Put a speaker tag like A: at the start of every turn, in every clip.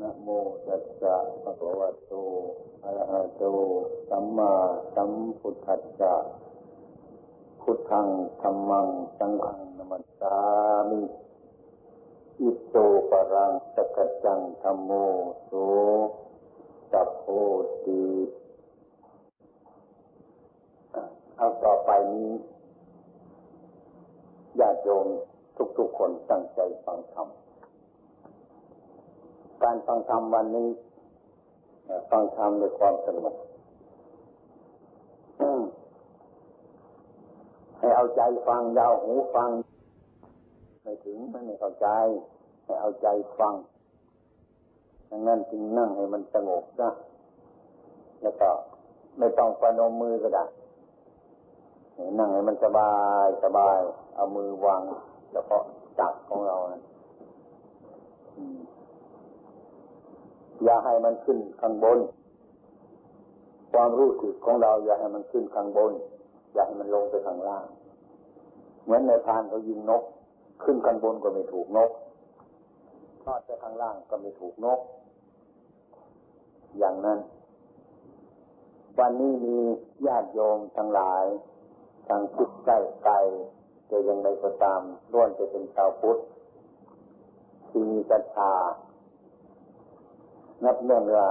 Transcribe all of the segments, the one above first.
A: นะโมตัสสะภะคะวะโต อะระหะโต สัมมาสัมพุทธัสสะ พุทธังธัมมัง สังฆังนมัสสามิอิโตปะรังสกัจจังธัมโมโสสัพโพติเอาต่อไปนี้ญาติโยมทุกๆคนตั้งใจฟังธรรม การฟังธรรมวันนี้ฟังธรรมด้วยความสงบให้เอาใจฟังยาวหูฟัง ไม่ถึงไม่เข้าใจ ให้เอาใจฟังดังนั้นจึงนั่งให้มันสงบนะแล้วก็ไม่ต้องประนมมือก็ได้นั่งให้มันสบายสบาย เอามือวางแล้วก็จักของเรานะ อ อย่าให้มันขึ้นข้างบน ความรู้สึกของเรา อย่าให้มันขึ้นข้างบน อย่าให้มันลงไปข้างล่าง เหมือนในพานเขายิงนก ขึ้นข้างบนก็ไม่ถูกนกทอดไปข้างล่างก็ไม่ถูกนก อย่างนั้น วันนี้มีญาติโยมทั้งหลายทางจิตใกล้ไกลจะยังไงก็ตามล้วนจะเป็นชาวพุทธที่มีศรัทธา นับเนื่องว่า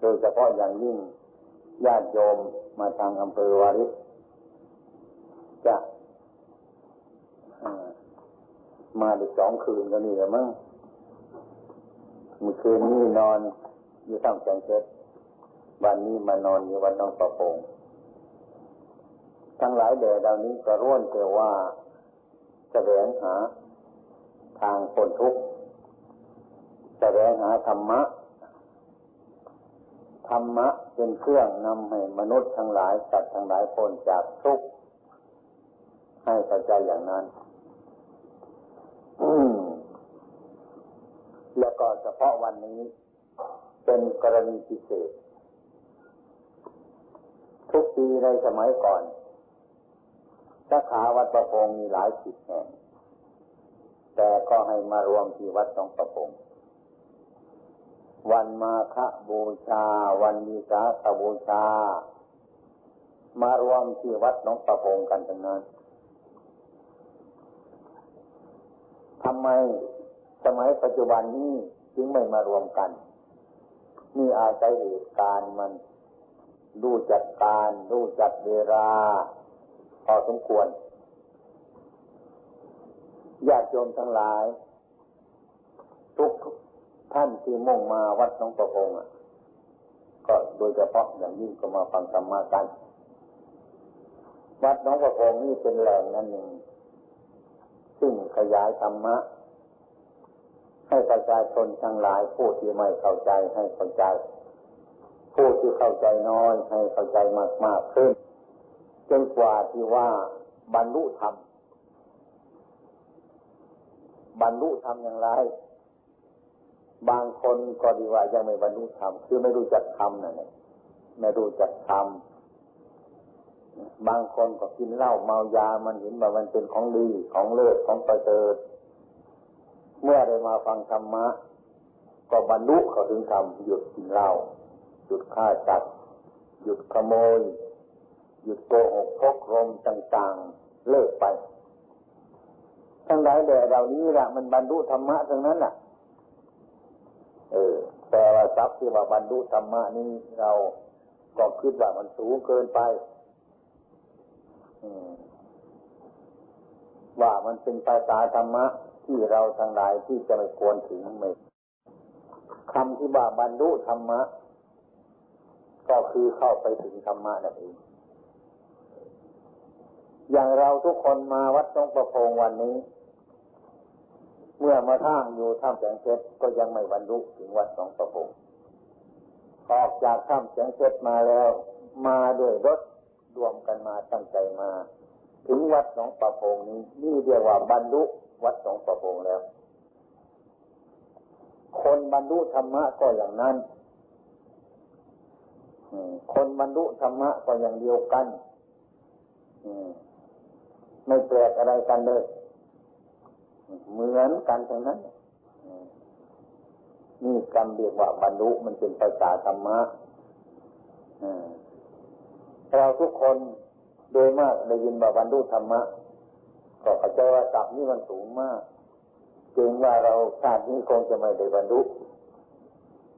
A: โดยเฉพาะอย่างยิ่งญาติโยมมาทางอำเภอวาริศจะมาได้สองคืนก็นี่แหละมั้งเมื่อคืนนี้นอนอยู่ท่ามแสงเพชรวันนี้มานอนอยู่วันน้องประพงทั้งหลายแด่เหล่านี้ก็ร่วนแต่ว่าแสวงหาทางคนทุกข์แสวงหาธรรมะ ธรรมะเป็นเครื่องนำให้มนุษย์ทั้งหลายสัตว์ทั้งหลายพ้นจากทุกข์ให้เข้าใจอย่างนั้นแล้วก็เฉพาะวันนี้เป็นกรณีพิเศษ ทุกปีในสมัยก่อนสาขาวัดประพงมีหลายสิบแห่ง แต่ก็ให้มารวมที่วัดสองประพง วันมาฆบูชา วันมีสาขบูชา มารวมที่วัดน้องประพงกันทั้งนั้นทำไมสมัยปัจจุบันนี้จึงไม่มารวมกันมีอาศัยเหตุการณ์มันรู้จัดการรู้จัดเวลาพอสมควรญาติโยมทั้งหลาย ทุก ท่านที่มุ่งมาวัดน้องประพงศ์ก็โดยเฉพาะอย่างยิ่งก็มาฟังธรรมะกัน วัดน้องประพงนี่เป็นแหล่งนั่นหนึ่ง ซึ่งขยายธรรมะ ให้ประชาชนทั้งหลายผู้ที่ไม่เข้าใจให้เข้าใจ ผู้ที่เข้าใจน้อยให้เข้าใจมากมากขึ้นจนกว่าที่ว่าบรรลุธรรมบรรลุธรรมอย่างไร บางคนก็ดีว่ายังไม่บรรลุธรรมคือไม่รู้จักธรรมนั่นเองไม่รู้จักธรรมบางคนก็กินเหล้าเมายา มันเห็นว่ามันเป็นของดีของเลิศของประเสริฐเมื่อได้มาฟังธรรมะ ก็บรรลุเขาถึงธรรมหยุดกินเหล้าหยุดฆ่าสัตว์หยุดขโมย หยุดโกหกพกรมต่างๆ เลิกไป ทั้งหลายแด่เรานี้ละมันบรรลุธรรมะทั้งนั้นแหละ เออ แต่ว่าทรัพย์ที่ว่าบรรลุธรรมะนี้เราก็คิดว่ามันสูงเกินไปว่ามันเป็นภาษาธรรมะ ที่เราทั้งหลายที่จะไม่ควรถึงไม่คำที่ว่าบรรลุธรรมะ ก็คือเข้าไปถึงธรรมะนั่นเองอย่างเราทุกคนมาวัดตองประพงวันนี้ เมื่อมาท่ามอยู่ท่ามแสงเพชรก็ยังไม่บรรลุถึงวัดสองประพงออกจากท่ามแสงเพชรมาแล้ว มาด้วยรถรวมกันมาตั้งใจมา ถึงวัดสองประพงนี้นี่เรียกว่าบรรลุวัดสองประพงแล้ว คนบรรลุธรรมะก็อย่างนั้นคนบรรลุธรรมะก็อย่างเดียวกันไม่แปลกอะไรกันเลย เหมือนกันทั้งนั้นนี่กำเรียกว่าบรรลุมันเป็นภาษาธรรมะเราทุกคนโดยมากได้ยินว่าบรรลุธรรมะก็เข้าใจว่าศัพท์นี้มันสูงมากเกรงว่าเราชาตินี้คงจะไม่ได้บรรลุ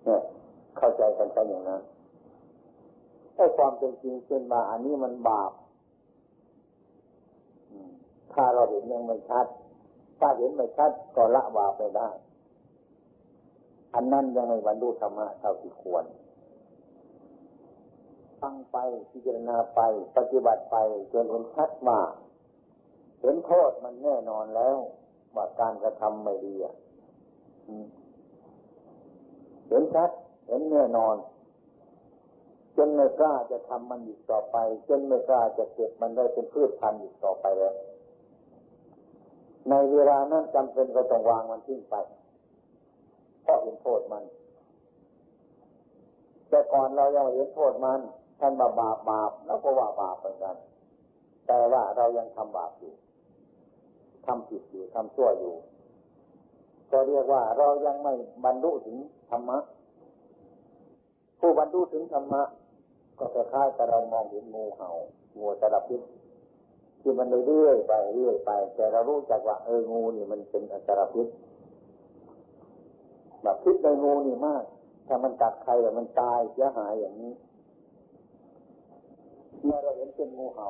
A: เนี่ยเข้าใจกันไปอย่างนั้นไอ้ความเป็นจริงเป็นมาอันนี้มันบาปถ้าเราเห็นยังไม่ชัด ถ้าเห็นไม่ชัดก็ละบาไปได้ อันนั้นยังไม่บรรลุธรรมะเท่าที่ควรฟังไปพิจารณาไปปฏิบัติไปจนเห็นชัดว่าเห็นโทษมันแน่นอนแล้ว ว่าการกระทำไม่ดีอะเห็นชัดเห็นแน่นอน จนไม่กล้าจะทำมันอีกต่อไป จนไม่กล้าจะเก็บมันได้เป็นพืชพันธุ์อีกต่อไปแล้ว ในเวลานั้นจำเป็นก็ต้องวางมันทิ้งไปเพราะเห็นโทษมัน แต่ก่อนเรายังเห็นโทษมันท่านบาบาปบาปแล้วก็ว่าบาปเหมือนกัน แต่ว่าเรายังทำบาปอยู่ทำผิดอยู่ทำชั่วอยู่ ก็เรียกว่าเรายังไม่บรรลุถึงธรรมะ ผู้บรรลุถึงธรรมะ ก็จะคล้ายกับเรามองเห็นงูเห่างูตะลับพิษ ที่มันเรื่อยไปเรื่อยไป แต่เรารู้จักว่าเอองูนี่มันเป็นอันตรพิษแบบพิษในงูนี่มาก ถ้ามันกัดใครแล้วมันตายเสียหายอย่างนี้เมื่อเราเห็นเป็นงูเห่า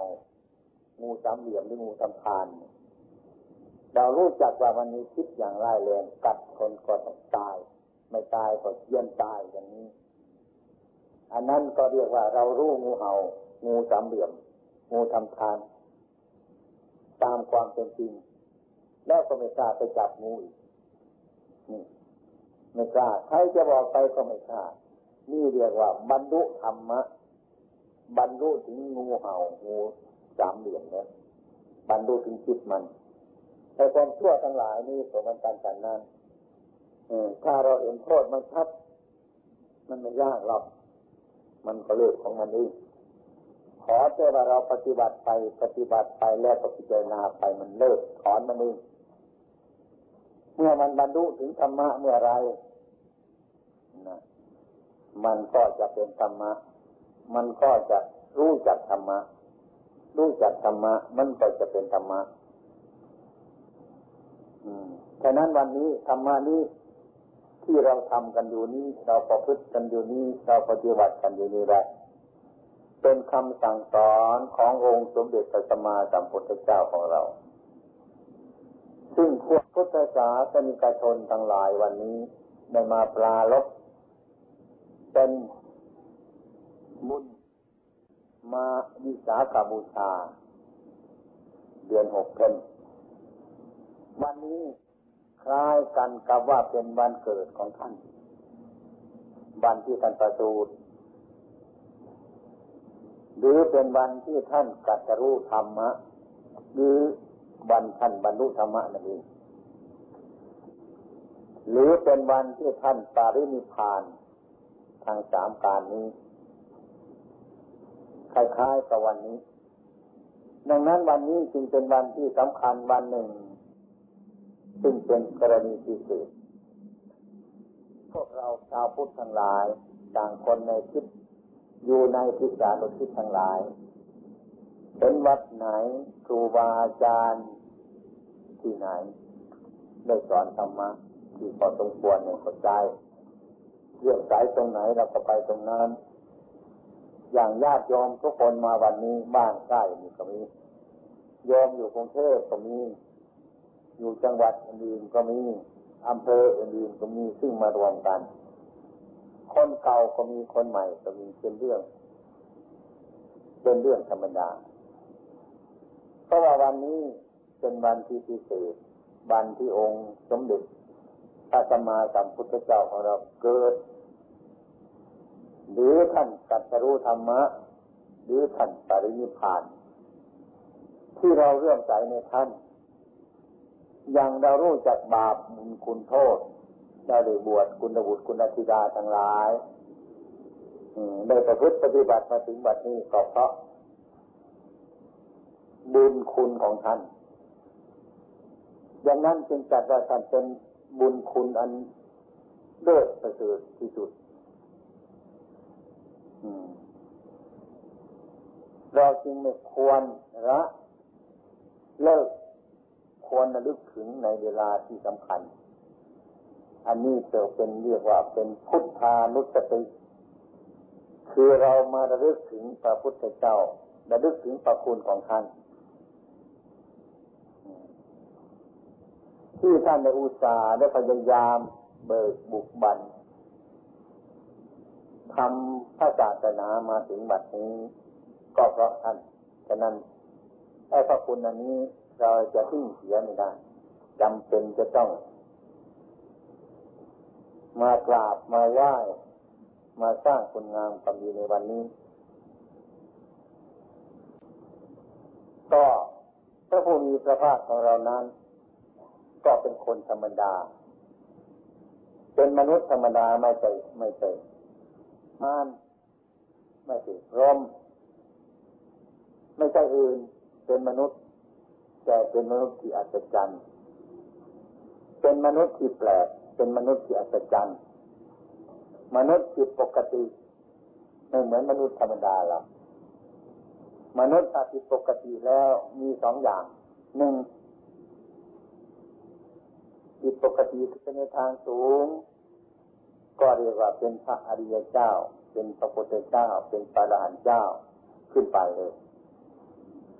A: งูสามเหลี่ยมหรืองูทำพานเรารู้จักว่ามันมีพิษอย่างร้ายแรงกัดคนก็ต้องตาย ไม่ตายก็เยี่ยนตายอย่างนี้ อันนั้นก็เรียกว่าเรารู้งูเห่า งูสามเหลี่ยม งูทำทาน ตามความเป็นจริง แล้วก็ไม่กล้าไปจับงูอีกนี่ไม่กล้าใครจะบอกไปก็ไม่กล้านี่เรียกว่า บรรลุธรรมะ บรรลุถึงงูเห่างูสามเหลี่ยมเนี่ยบรรลุถึงจิตมันแต่ความชั่วทั้งหลายนี่สมันกันกันนั้นถ้าเราเห็นโทษมันชัด มันไม่ยากหรอก มันก็เลือกของมันเอง ขอแต่ว่าเราปฏิบัติไปปฏิบัติไปแล้วก็พิจารณาไปมันเลิกถอนมันเองเมื่อมันบรรลุถึงธรรมะเมื่อไรนะมันก็จะเป็นธรรมะ มันก็จะรู้จักธรรมะ รู้จักธรรมะ มันก็จะเป็นธรรมะฉะนั้นวันนี้ธรรมะนี้ที่เราทำกันอยู่นี้ เราประพฤติกันอยู่นี้ เราปฏิบัติกันอยู่นี้แหละ เป็นคำสั่งสอนขององค์สมเด็จพระสัมมาสัมพุทธเจ้าของเรา ซึ่งพวกพุทธศาสนิกชนทั้งหลายวันนี้ได้มาปลาลบเป็นบุญมาวิสาขบูชา เดือนหกเพนวันนี้คล้ายกันกับว่าเป็นวันเกิดของท่าน วันที่ท่านประสูติ หรือเป็นวันที่ท่านกัตรู้ธรรมะ หรือวันท่านบรรลุธรรมะนั่นเองหรือเป็นวันที่ท่านปารินิพานทางสามการนี้ คล้ายๆกับวันนี้ ดังนั้นวันนี้จึงเป็นวันที่สำคัญวันหนึ่ง ซึ่งเป็นกรณีพิเศษพวกเราชาวพุทธทั้งหลายต่างคนในคิด อยู่ในทิศานุทิศทั้งหลาย เป็นวัดไหนครูบาอาจารย์ที่ไหน ได้สอนธรรมะที่พอสมควรในเข้าใจเรื่องสายตรงไหนเราก็ไปตรงนั้น อย่างญาติโยมทุกคนมาวันนี้บ้านใกล้นี่ก็มีโยมอยู่กรุงเทพก็มี อยู่จังหวัดอื่นก็มีอำเภออื่นก็มีซึ่งมารวมกัน คนเก่าก็มีคนใหม่ก็มีเป็นเรื่อง เป็นเรื่องธรรมดา เพราะว่าวันนี้เป็นวันที่พิเศษวันที่องค์สมเด็จพระสัมมาสัมพุทธเจ้าของเราเกิด หรือท่านกัตรู้ธรรมะ หรือท่านปรินิพาน ที่เราเรื่อมใจในท่าน อย่างเรารู้จักบาปบุญคุณโทษ ได้ได้บวชคุณบุตรคุณธิดาทั้งหลายได้ประพฤติปฏิบัติมาถึงบัดนี้ก็เพราะบุญคุณของท่านอย่างนั้นจึงจัดว่าท่านเป็นบุญคุณอันเลิศประเสริฐที่สุดเราจึงไม่ควรละเลิกควรระลึกถึงในเวลาที่สำคัญ อันนี้จะเป็นเรียกว่าเป็นพุทธานุสติ คือเรามาระลึกถึงพระพุทธเจ้าระลึกถึงพระคุณของท่าน ที่ท่านได้อุตส่าห์ได้พยายามเบิกบุกบันทำพระศาสนามาถึงบัดนี้ ก็เพราะท่านฉะนั้นไอ้พระคุณอันนี้เราจะทิ้งเสียไม่ได้จำเป็นจะต้อง มากราบมาไหว้มาสร้างคุณงามความดีในวันนี้ ก็พระผู้มีพระภาคของเรานั้น ก็เป็นคนธรรมดา เป็นมนุษย์ธรรมดาไม่ใช่ไม่ใช่มานไม่ใช่รมไม่ใช่อื่นเป็นมนุษย์ แต่เป็นมนุษย์ที่อัศจรรย์เป็นมนุษย์ที่แปลก เป็นมนุษย์ที่อัศจรรย์มนุษย์ที่ปกติไม่เหมือนมนุษย์ธรรมดาเรามนุษย์ถ้าผิดปกติแล้วมีสองอย่างหนึ่งผิดปกติคือในทางสูง ก็เรียกว่าเป็นพระอริยเจ้า เป็นพระพุทธเจ้า เป็นพระอรหันต์เจ้าขึ้นไปเลย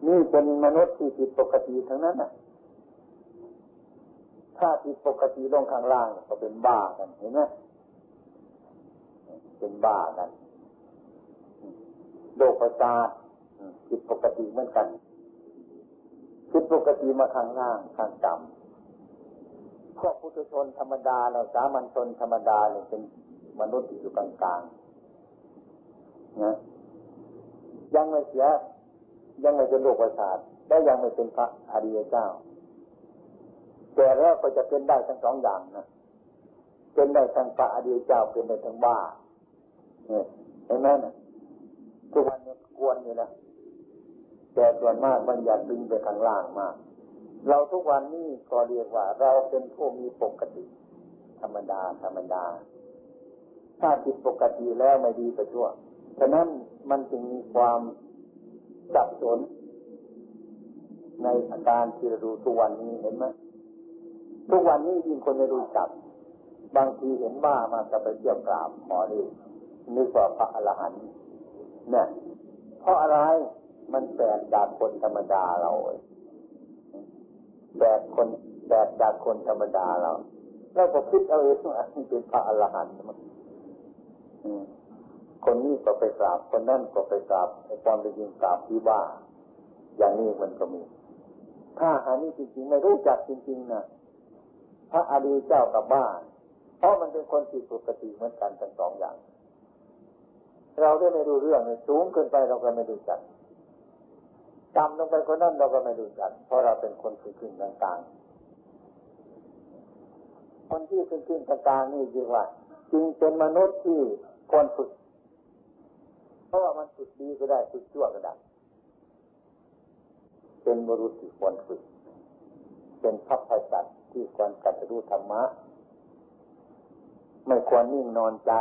A: นี่เป็นมนุษย์ที่ผิดปกติทั้งนั้นน่ะ ถ้าผิดปกติลงข้างล่างก็เป็นบ้ากันเห็นไหมเป็นบ้ากันโรคประสาทผิดปกติเหมือนกันผิดปกติมาข้างล่างข้างต่ำพวกพุทธชนธรรมดาเราสามัญชนธรรมดาเนี่ยเป็นมนุษย์ที่อยู่กลางๆนะยังไม่เสียยังไม่เป็นโรคประสาทและยังไม่เป็นพระอริยเจ้า แต่แล้วก็จะเป็นได้ทั้งสองอย่างนะเป็นได้ทั้งพระอริยเจ้าเป็นได้ทั้งบ้าเนี่ยเห็นไหมนะทุกวันนี้กวนอยู่นะแต่ส่วนมากมันอยากดึงไปข้างล่างมาก เราทุกวันนี้ก็เรียกว่า เราเป็นผู้มีปกติ ธรรมดา ธรรมดา ถ้าผิดปกติแล้วไม่ดีไปทั่วฉะนั้นมันจึงมีความสับสนในอาการที่เราดูทุกวันนี้เห็นไหม ทุกวันนี้ยิ่งคนไม่รู้จัก บางทีเห็นว่ามาจะไปเที่ยวกราบหมอนี่นึกว่าพระอรหันต์เนี่ยเพราะอะไรมันแปลกจากคนธรรมดาเราแปลกคนแปลกจากคนธรรมดาเราเราก็คิดเอาเองว่าเป็นพระอรหันต์มันคนนี้ก็ไปกราบ คนนั้นก็ไปกราบไอ้ความเป็นจริงกราบที่บ้า อย่างนี้มันก็มี ถ้าอันนี้จริงๆไม่รู้จักจริงๆนะ พระอริยเจ้ากับบ้าน เพราะมันเป็นคนผิดปกติเหมือนกันทั้งสองอย่าง เราได้ไม่รู้เรื่องสูงเกินไปเราก็ไม่รู้จักต่ำลงไปคนนั้นเราก็ไม่รู้จัก เพราะเราเป็นคนขึ้นขึ้นกลางๆ คนที่ขึ้นขึ้นกลางๆนี่จริงว่าจริงเป็นมนุษย์ที่ควรฝึก เพราะว่ามันฝึกดีก็ได้ฝึกชั่วก็ได้ เป็นบรุษที่ควรฝึก เป็นพัพจัต ที่ควรกัดรู้ธรรมะ ไม่ควรนิ่งนอนใจ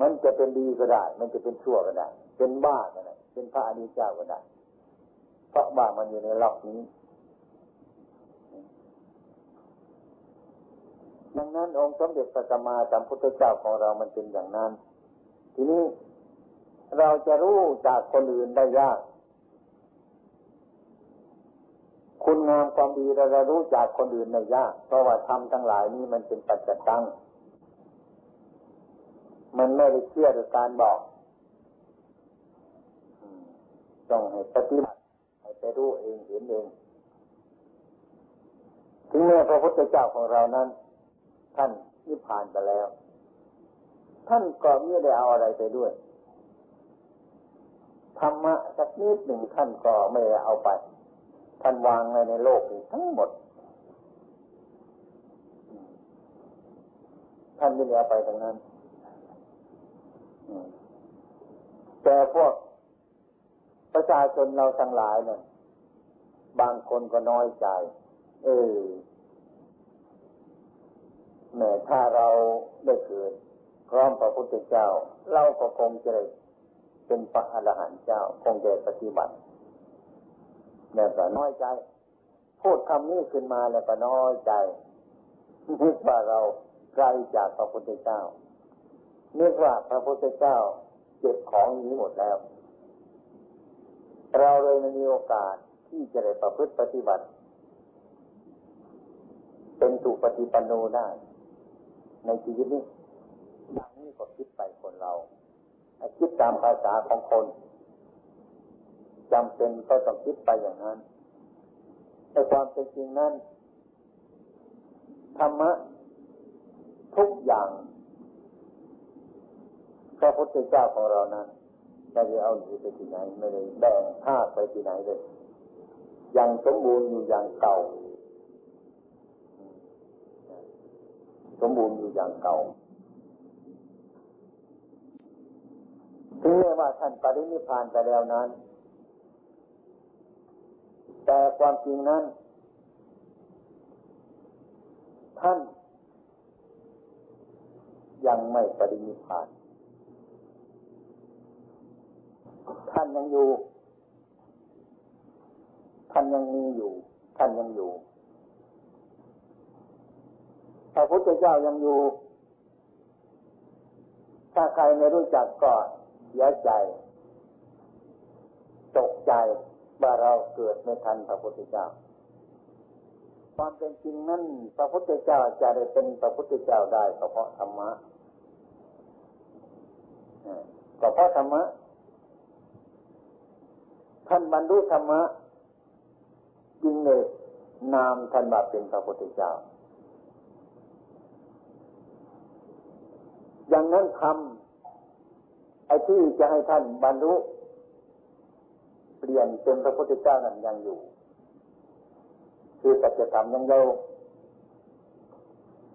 A: มันจะเป็นดีก็ได้ มันจะเป็นชั่วก็ได้ เป็นบ้าก็ได้ เป็นพระอนิจเจ้าก็ได้ เพราะบ้ามันอยู่ในล็อกนี้ดังนั้นองค์สมเด็จพระสัมมาสัมพุทธเจ้าของเรามันเป็นอย่างนั้น ทีนี้เราจะรู้จากคนอื่นได้ยาก คุณงามความดีเราจะรู้จากคนอื่นได้ยาก เพราะว่าทำทั้งหลายนี้มันเป็นปัจจตัง มันไม่ได้เชื่อด้วยการบอกต้องให้ปฏิบัติให้ไปรู้เองเห็นเอง ถึงแม้พระพุทธเจ้าของเรานั้น ท่านนิพพานไปแล้ว ท่านก็ไม่ได้เอาอะไรไปด้วยธรรมะสักนิดหนึ่งท่านก็ไม่เอาไป ท่านวางไว้ในโลกนี้ทั้งหมด ท่านไม่ได้เอาไปทั้งนั้นแต่พวกประชาชนเราทั้งหลายเนี่ยบางคนก็น้อยใจ เออแม้ถ้าเราได้เกิดพร้อมพระพุทธเจ้า เราก็คงจะเป็นพระอรหันต์เจ้า คงจะปฏิบัติ เนี่ยก็น้อยใจ พูดคำนี้ขึ้นมาแล้วก็น้อยใจนึกว่าเราไกลจากพระพุทธเจ้านึกว่าพระพุทธเจ้าเก็บของนี้หมดแล้ว เราเลยมีโอกาสที่จะได้ประพฤติปฏิบัติ เป็นสุปฏิปันโนได้ ในชีวิตนี้อย่างนี้ก็คิดไปคนเรา คิดตามภาษาของคน จำเป็นก็ต้องคิดไปอย่างนั้นแต่ความเป็นจริงนั้นธรรมะทุกอย่างพระพุทธเจ้าของเรานั้นไม่ได้เอาหนีไปที่ไหน ไม่ได้แบ่งท่าไปที่ไหนเลยยังสมบูรณ์อยู่อย่างเก่า สมบูรณ์อยู่อย่างเก่าถึงแม้ว่าท่านปรินิพานไปแล้วนั้น แต่ความจริงนั้น ท่าน ยังไม่ปรินิพาน ท่านยังอยู่ ท่านยังมีอยู่ ท่านยังอยู่พระพุทธเจ้ายังอยู่ ถ้าใครไม่รู้จักก็เสียใจ ตกใจ ว่าเราเกิดไม่ทันพระพุทธเจ้า ความเป็นจริงนั้นพระพุทธเจ้าจะได้เป็นพระพุทธเจ้าได้ก็เพราะธรรมะก็เพราะธรรมะท่านบรรลุธรรมะจริงเลยนามท่านมาเป็นพระพุทธเจ้า อย่างนั้นทำไอ้ที่จะให้ท่านบรรลุ เปลี่ยนเป็นพระพุทธเจ้านั้นยังอยู่ คือปัจจธรรมยังอยู่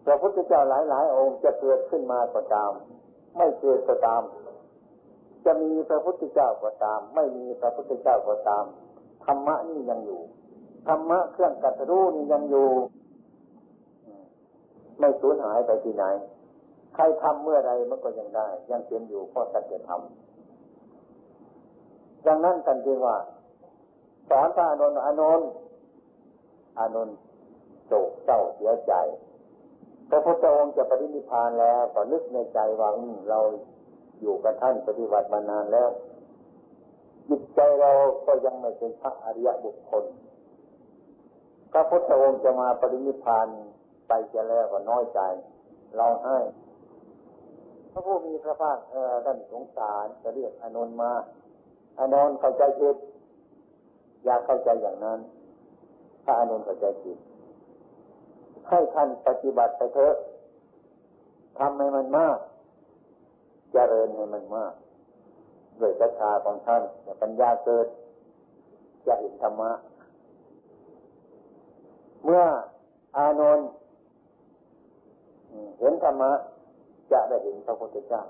A: พระพุทธเจ้าหลายหลายองค์จะเกิดขึ้นมาก็ตาม ไม่เกิดก็ตาม จะมีพระพุทธเจ้าก็ตาม ไม่มีพระพุทธเจ้าก็ตามธรรมะนี่ยังอยู่ธรรมะเครื่องกัตรู้นี่ยังอยู่ ไม่สูญหายไปที่ไหน ใครทำเมื่อไรมันก็ยังได้ ยังเป็นอยู่เพราะสัจธรรม ดังนั้นกันจึงว่าสอนพระอนุนอนุนอนุนโศกเศร้าเสียใจพระพุทธองค์จะปฏินิพานแล้วก็นึกในใจว่าเราอยู่กับท่านปฏิบัติมานานแล้วจิตใจเราก็ยังไม่เป็นพระอริยบุคคล พระพุทธองค์จะมาปรินิพานไปจะแล้วก็น้อยใจ เราให้พระผู้มีพระภาคเออท่านสงสารจะเรียกอนนมา อนนท์เข้าใจผิดอยากเข้าใจอย่างนั้น ถ้าอนนท์เข้าใจผิดให้ท่านปฏิบัติไปเถอะทำให้มันมากเจริญให้มันมากด้วยศรัทธาของท่านปัญญาเกิด จะเห็นธรรมะ เมื่ออานนท์เห็นธรรมะ จะได้เห็นพระพุทธเจ้า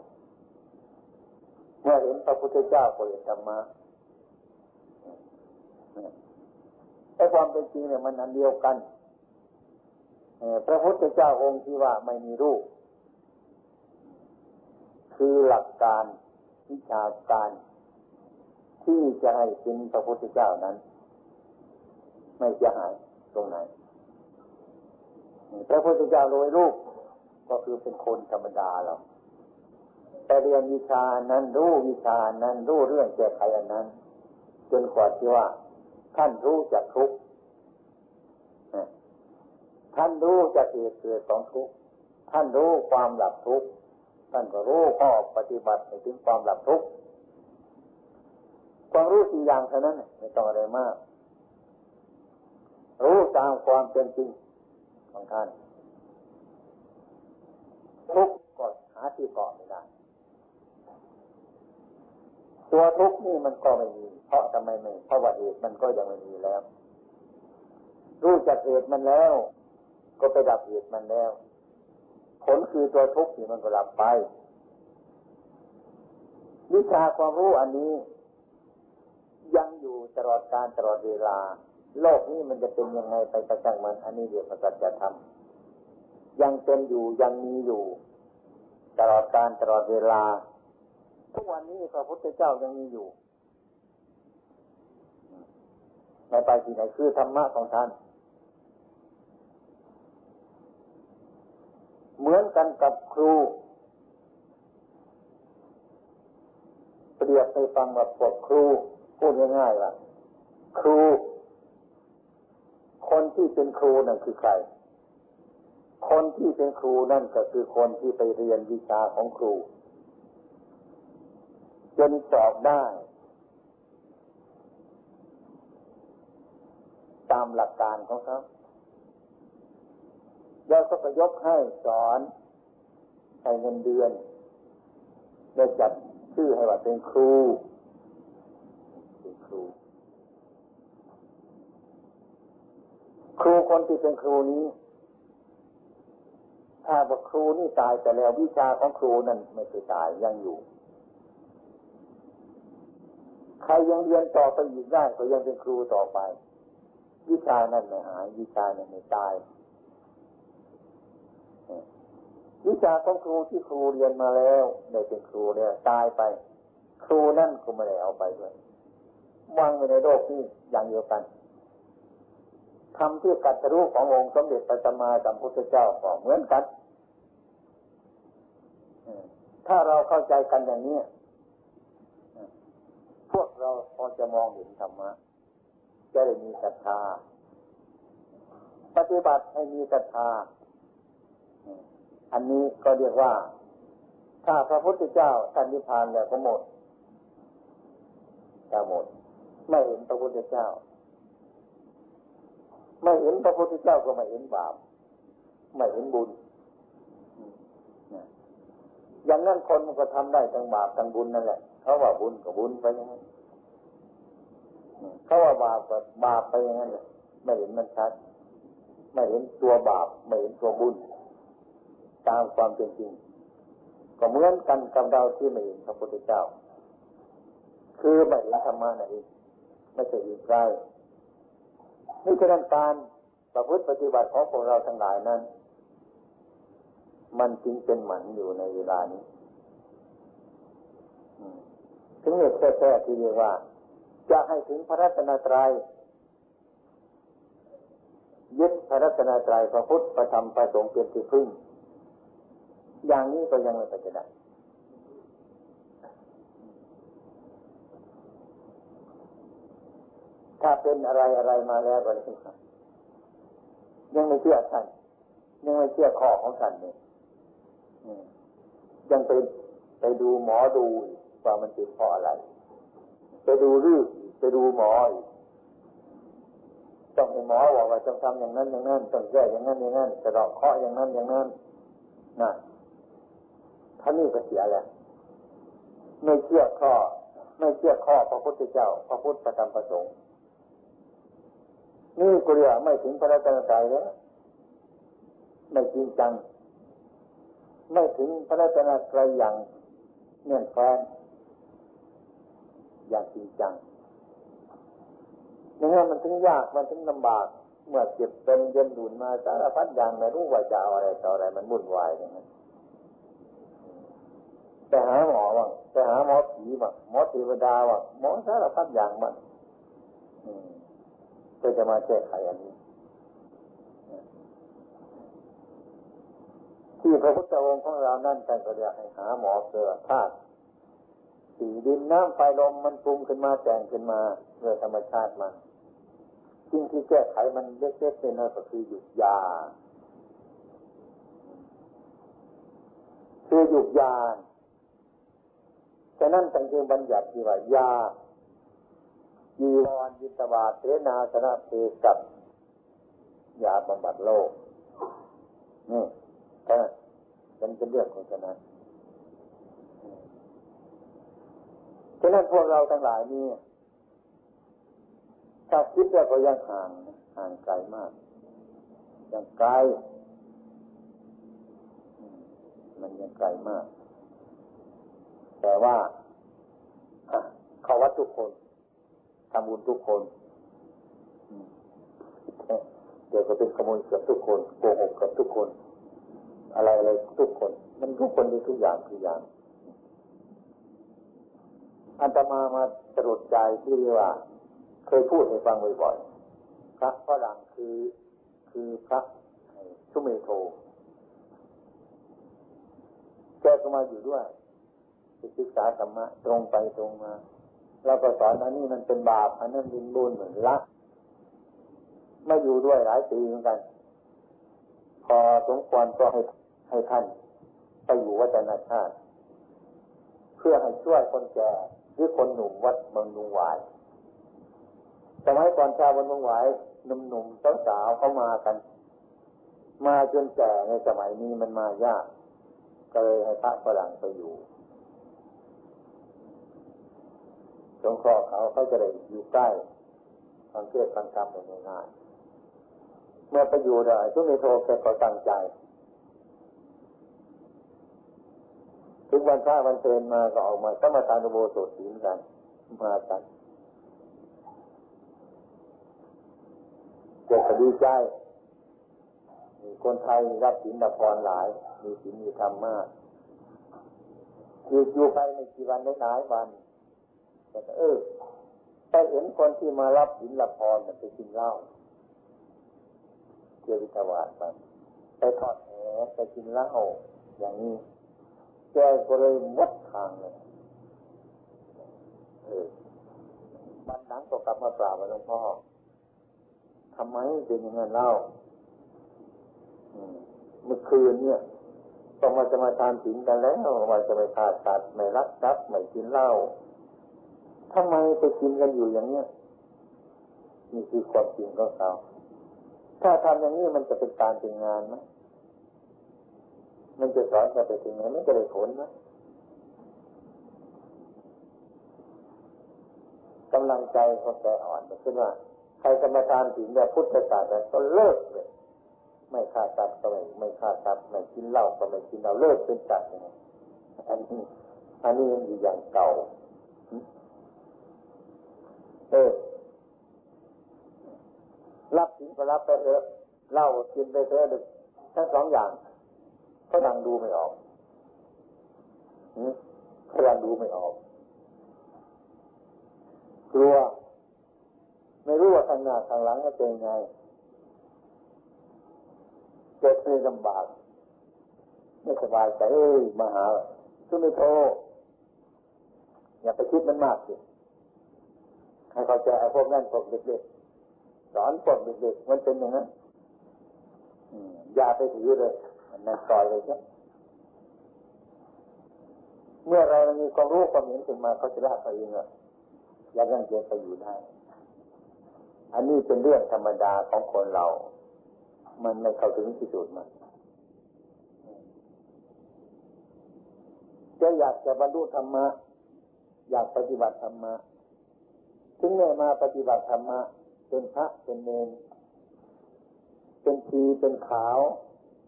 A: เมื่อเห็นพระพุทธเจ้าก็เห็นธรรมะแต่ความเป็นจริงเนี่ยมันอันเดียวกันพระพุทธเจ้าองค์ที่ว่าไม่มีรูป คือหลักการวิชาการที่จะให้เป็นพระพุทธเจ้านั้น ไม่จะหายตรงไหน พระพุทธเจ้าโดยรูปก็คือเป็นคนธรรมดาเรา แต่เรียนวิชานั้นรู้วิชานั้นรู้เรื่องแก้ไขอันนั้น จนกว่าที่ว่า ท่านรู้จักทุกท่านรู้จักเหตุเกิดของทุกท่านรู้ความหลับทุกข์ท่านก็รู้ข้อปฏิบัติในถึงความหลับทุกข์ความรู้สี่อย่างเท่านั้นไม่ต้องอะไรมาก รู้ตามความเป็นจริงของท่านทุกข์ก็หาที่เกาะไม่ได้ ตัวทุกข์นี่มันก็ไม่มี เพราะทำไมไม่เพราะว่าเหตุมันก็ยังไม่มีแล้ว รู้จักเหตุมันแล้ว ก็ไปดับเหตุมันแล้ว ผลคือตัวทุกข์ที่มันก็ลับไป วิชาความรู้อันนี้ ยังอยู่ตลอดการตลอดเวลา โลกนี้มันจะเป็นยังไงไปประจังมัน อันนี้เรียกว่าสัจธรรมยังเป็นอยู่ยังมีอยู่ ตลอดการตลอดเวลา ทุกวันนี้พระพุทธเจ้ายังมีอยู่ไม่ไปที่ไหนคือธรรมะของท่าน เหมือนกันกับครูเปรียบไปฟังแบบพวกครูพูดง่ายๆว่าครู คนที่เป็นครูนั่นคือใคร คนที่เป็นครูนั่นก็คือคนที่ไปเรียนวิชาของครู จนสอบได้ ตามหลักการของเขาแล้วก็ไปยกให้สอนให้เงินเดือนได้จัดชื่อให้ว่าเป็นครูเป็นครู ครูคนที่เป็นครูนี้ ถ้าว่าครูนี่ตายแต่แล้ววิชาของครูนั้นไม่เคยตายยังอยู่ ใครยังเรียนต่อไปอีกได้ก็ยังเป็นครูต่อไป วิชานั้นไม่หาย วิชานั้นไม่ตาย วิชาของครูที่ครูเรียนมาแล้วได้เป็นครูเนี่ยตายไป ครูนั่นก็ไม่ได้เอาไปด้วยวางไว้ในโลกนี้อย่างเดียวกันทำที่กัตรู้ขององค์สมเด็จพระสัมมาสัมพุทธเจ้าก็เหมือนกัน ถ้าเราเข้าใจกันอย่างนี้ พวกเราพอจะมองเห็นธรรมะจะได้มีศรัทธา ปฏิบัติให้มีศรัทธา อันนี้ก็เรียกว่า ถ้าพระพุทธเจ้าท่านนิพพานแล้วก็หมดจะหมด ไม่เห็นพระพุทธเจ้า ไม่เห็นพระพุทธเจ้าก็ไม่เห็นบาป ไม่เห็นบุญ อย่างนั้นคนมันก็ทำได้ทั้งบาปทั้งบุญนั่นแหละเขาว่าบุญกับบุญไปอย่างนั้นเขาว่าบาปกับบาปไปอย่างนั้นไม่เห็นมันชัด ไม่เห็นตัวบาป ไม่เห็นตัวบุญ ตามความเป็นจริง ก็เหมือนกันกับเราที่ไม่เห็นพระพุทธเจ้า คือไม่เห็นธรรมะนั่นเองไม่ใช่อีกไรนี่คือการประพฤติปฏิบัติของพวกเราทั้งหลายนั้น มันจริงเป็นหมันอยู่ในเวลานี้ถึงเหตุแท้ๆที่เรียกว่า จะให้ถึงพระรัตนตรยัยยึดพระรัตนตรัยพระพุทธพระธรรมพระสงฆ์เป็นที่พึ่ง อย่างนี้ก็ยังไม่ไปได้ถ้าเป็นอะไรอะไรมาแล้วก็เลยยังไม่เชื่อท่านยังไม่เชื่อข้อของท่านเนี่ย ยังไปไปดูหมอดูว่ามันเป็นเพราะอะไร ไปดูรื้อไปดูหมอต้องให้หมอบอกว่าต้องทำอย่างนั้นอย่างนั้นต้องแก้อย่างนั้นอย่างนั้นจะดอกเคาะอย่างนั้นอย่างนั้นนะท่านนี่ก็เสียแล้วไม่เชื่อข้อ ไม่เชื่อข้อพระพุทธเจ้า พระพุทธประธรรมประสงค์นี่ก็เรียกไม่ถึงพระรัตนตรัยแล้วไม่จริงจัง ไม่ถึงพระรัตนตรัยอย่างเนื่องแฟ้นอย่างจริงจังอย่างนี้มันถึงยากมันถึงลำบาก เมื่อเจ็บเป็นเย็นดุนมาสารพัดอย่างไม่รู้ว่าจะเอาอะไรต่ออะไรมันวุ่นวายอย่างนั้นไปหาหมอบ้างไปหาหมอผีบ้างหมอเทวดาบ้างหมอสารพัดอย่างมันเพื่อจะมาแก้ไขอันนี้ ที่พระพุทธองค์ของเรานั่นท่านก็อยกให้หาหมอเกิดธาตุสีดินน้ำไฟลมมันปรุงขึ้นมาแต่งขึ้นมาเมื่อธรรมชาติมันสิ่งที่แก้ไขมันเล็กๆน้อยๆก็คือหยุดยาคือหยุดยาฉะนั้นจึงบัญญัติที่ว่ายายีวรยิตวาเสนาสนะเพศัตยาบำบัดโลกนี่ แค่นั้นเป็นเรื่องของฉะนั้นฉะนั้นพวกเราทั้งหลายนี่ถ้าคิดแล้วก็ยังห่างห่างไกลมาก ยังไกล มันยังไกลมาก แต่ว่าเขาวัดทุกคนทำบุญทุกคนเดี๋ยวก็เป็นขโมยเกือบทุกคนโกหกกับทุกคน อะไรอะไรทุกคน มันทุกคนมีทุกอย่างทุกอย่างอันตมามาสรุปใจที่เรียกว่า เคยพูดให้ฟังบ่อยๆพระฝรั่งคือคือพระชุเมโทแกก็มาอยู่ด้วยศึกษาธรรมะตรงไปตรงมาเราก็สอนอันนี้มันเป็นบาปอันนั้นเป็นบุญเหมือนละไม่อยู่ด้วยหลายปีเหมือนกัน พอสมควรก็ให้ ให้ท่านไปอยู่วัฒนชาติ เพื่อให้ช่วยคนแก่หรือคนหนุ่มวัดเมืองนุงหวายสมัยก่อนชาวบนเมืองหวายหนุ่มๆสาวๆเข้ามากัน มาจนแก่ในสมัยนี้มันมายากก็เลยให้พระฝรั่งไปอยู่สงเคราะห์เขาเขาจะได้อยู่ใกล้ฟังเทศฟังธรรมได้ง่ายเมื่อไปอยู่ได้ทุกมีโทรแกก็ตั้งใจ ถึงวันพระวันเพลนมาก็ออกมาสมาทานโบสถศีลกัน มากันเกิดดีใจมีคนไทยรับศีลรับพรหลาย มีศีลมีธรรมมากอยู่อยู่ไปในกี่วันหลายวันแต่เออไปเห็นคนที่มารับหินละพรมันไปกินเหล้าเที่ยววิทวาสไปไปทอดแหไปกินเหล้าอย่างนี้ แกก็เลยมดทางเลยบันหลังก็กลับมาปราบหลวงพ่อทำไมเป็นอย่างนั้นเล่าเมื่อคืนเนี่ยต้องมาจะมาทานสินกันแล้วมาจะไม่ขาดตัดไม่รักทรัพย์ไม่กินเหล้าทำไมไปกินกันอยู่อย่างเนี้ยนี่คือความจริงของเขาถ้าทำอย่างนี้มันจะเป็นการเป็นงานไหม มันจะสอนกันไปถึงไหนมันจะได้ผลไหมกำลังใจเขาแก่อ่อนขึ้นว่าใครกรรมฐานถึงแบบพุทธศาสนาก็เลิกเลยไม่ฆ่าตัดก็ไม่ไม่ฆ่าตัดไม่กินเหล้าก็ไม่กินเหล้าเลิกเป็นจัดอย่างนี้อันนี้อันนี้ยังอยู่อย่างเก่าเออรับสินก็รับไปเถอะเล่ากินไปเถอะทั้งสองอย่าง เขาดังดูไม่ออกเขาดังดูไม่ออก กลัว ไม่รู้ว่าข้างหน้าข้างหลังจะเป็นไงเกิดในลำบากไม่สบายใจเอ้ยมาหาชุไม่โทอย่าไปคิดมันมากสิให้เขาใจพวกนั้นพวกเด็กๆสอนพวกเด็กๆมันเป็นอย่างนั้นอย่าไปถือเลย นั่นปล่อยเลยใช่เมื่อเรามีความรู้ความเห็นขึ้นมาเขาจะละไปเองอะยังยังเกินไปอยู่ได้ อันนี้เป็นเรื่องธรรมดาของคนเรา มันไม่เข้าถึงที่สุดมันจะอยากจะบรรลุธรรมะ อยากปฏิบัติธรรมะ ถึงแม้มาปฏิบัติธรรมะ เป็นพระเป็นเนรเป็นทีเป็นขาว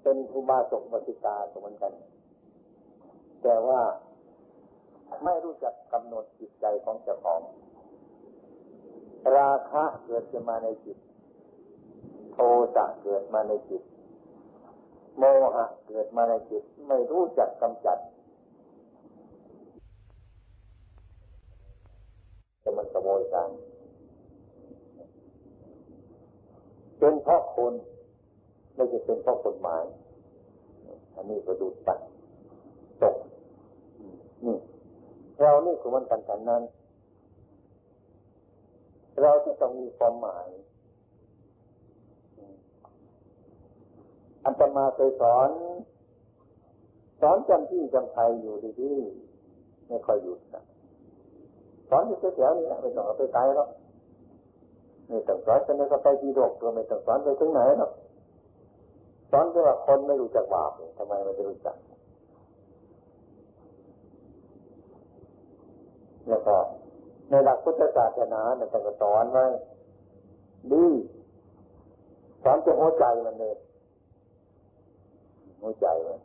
A: เป็นภูบาสกบติกาเหมือนกัน แต่ว่าไม่รู้จักกำหนดจิตใจของเจ้าของ ราคะเกิดขึ้นมาในจิต โทสะเกิดมาในจิต โมหะเกิดมาในจิต ไม่รู้จักกำจัดจะมันขโมยกันเป็นเพราะคน ไม่ใช่เป็นเพราะกฎหมาย อันนี้ก็ดูตัดตกนี่เรานี่คือมันกันกันนั้น เราจะต้องมีความหมาย อันตมาเคยสอน สอนจำที่จำไทยอยู่ดีๆไม่ค่อยหยุดนะสอนอยู่แถวๆนี้ไม่ต้องเอาไปไกลหรอกไม่ต้องสอนไปในก็ไปที่โลกก็ไม่ต้องสอนไปถึงไหนหรอก สอนแค่ว่าคนไม่รู้จักบาปทำไมไม่รู้จักแล้วก็ในหลักพุทธศาสนาเนี่ยต้องสอนไว้ดีสอนจะหัวใจมันเลยหัวใจมัน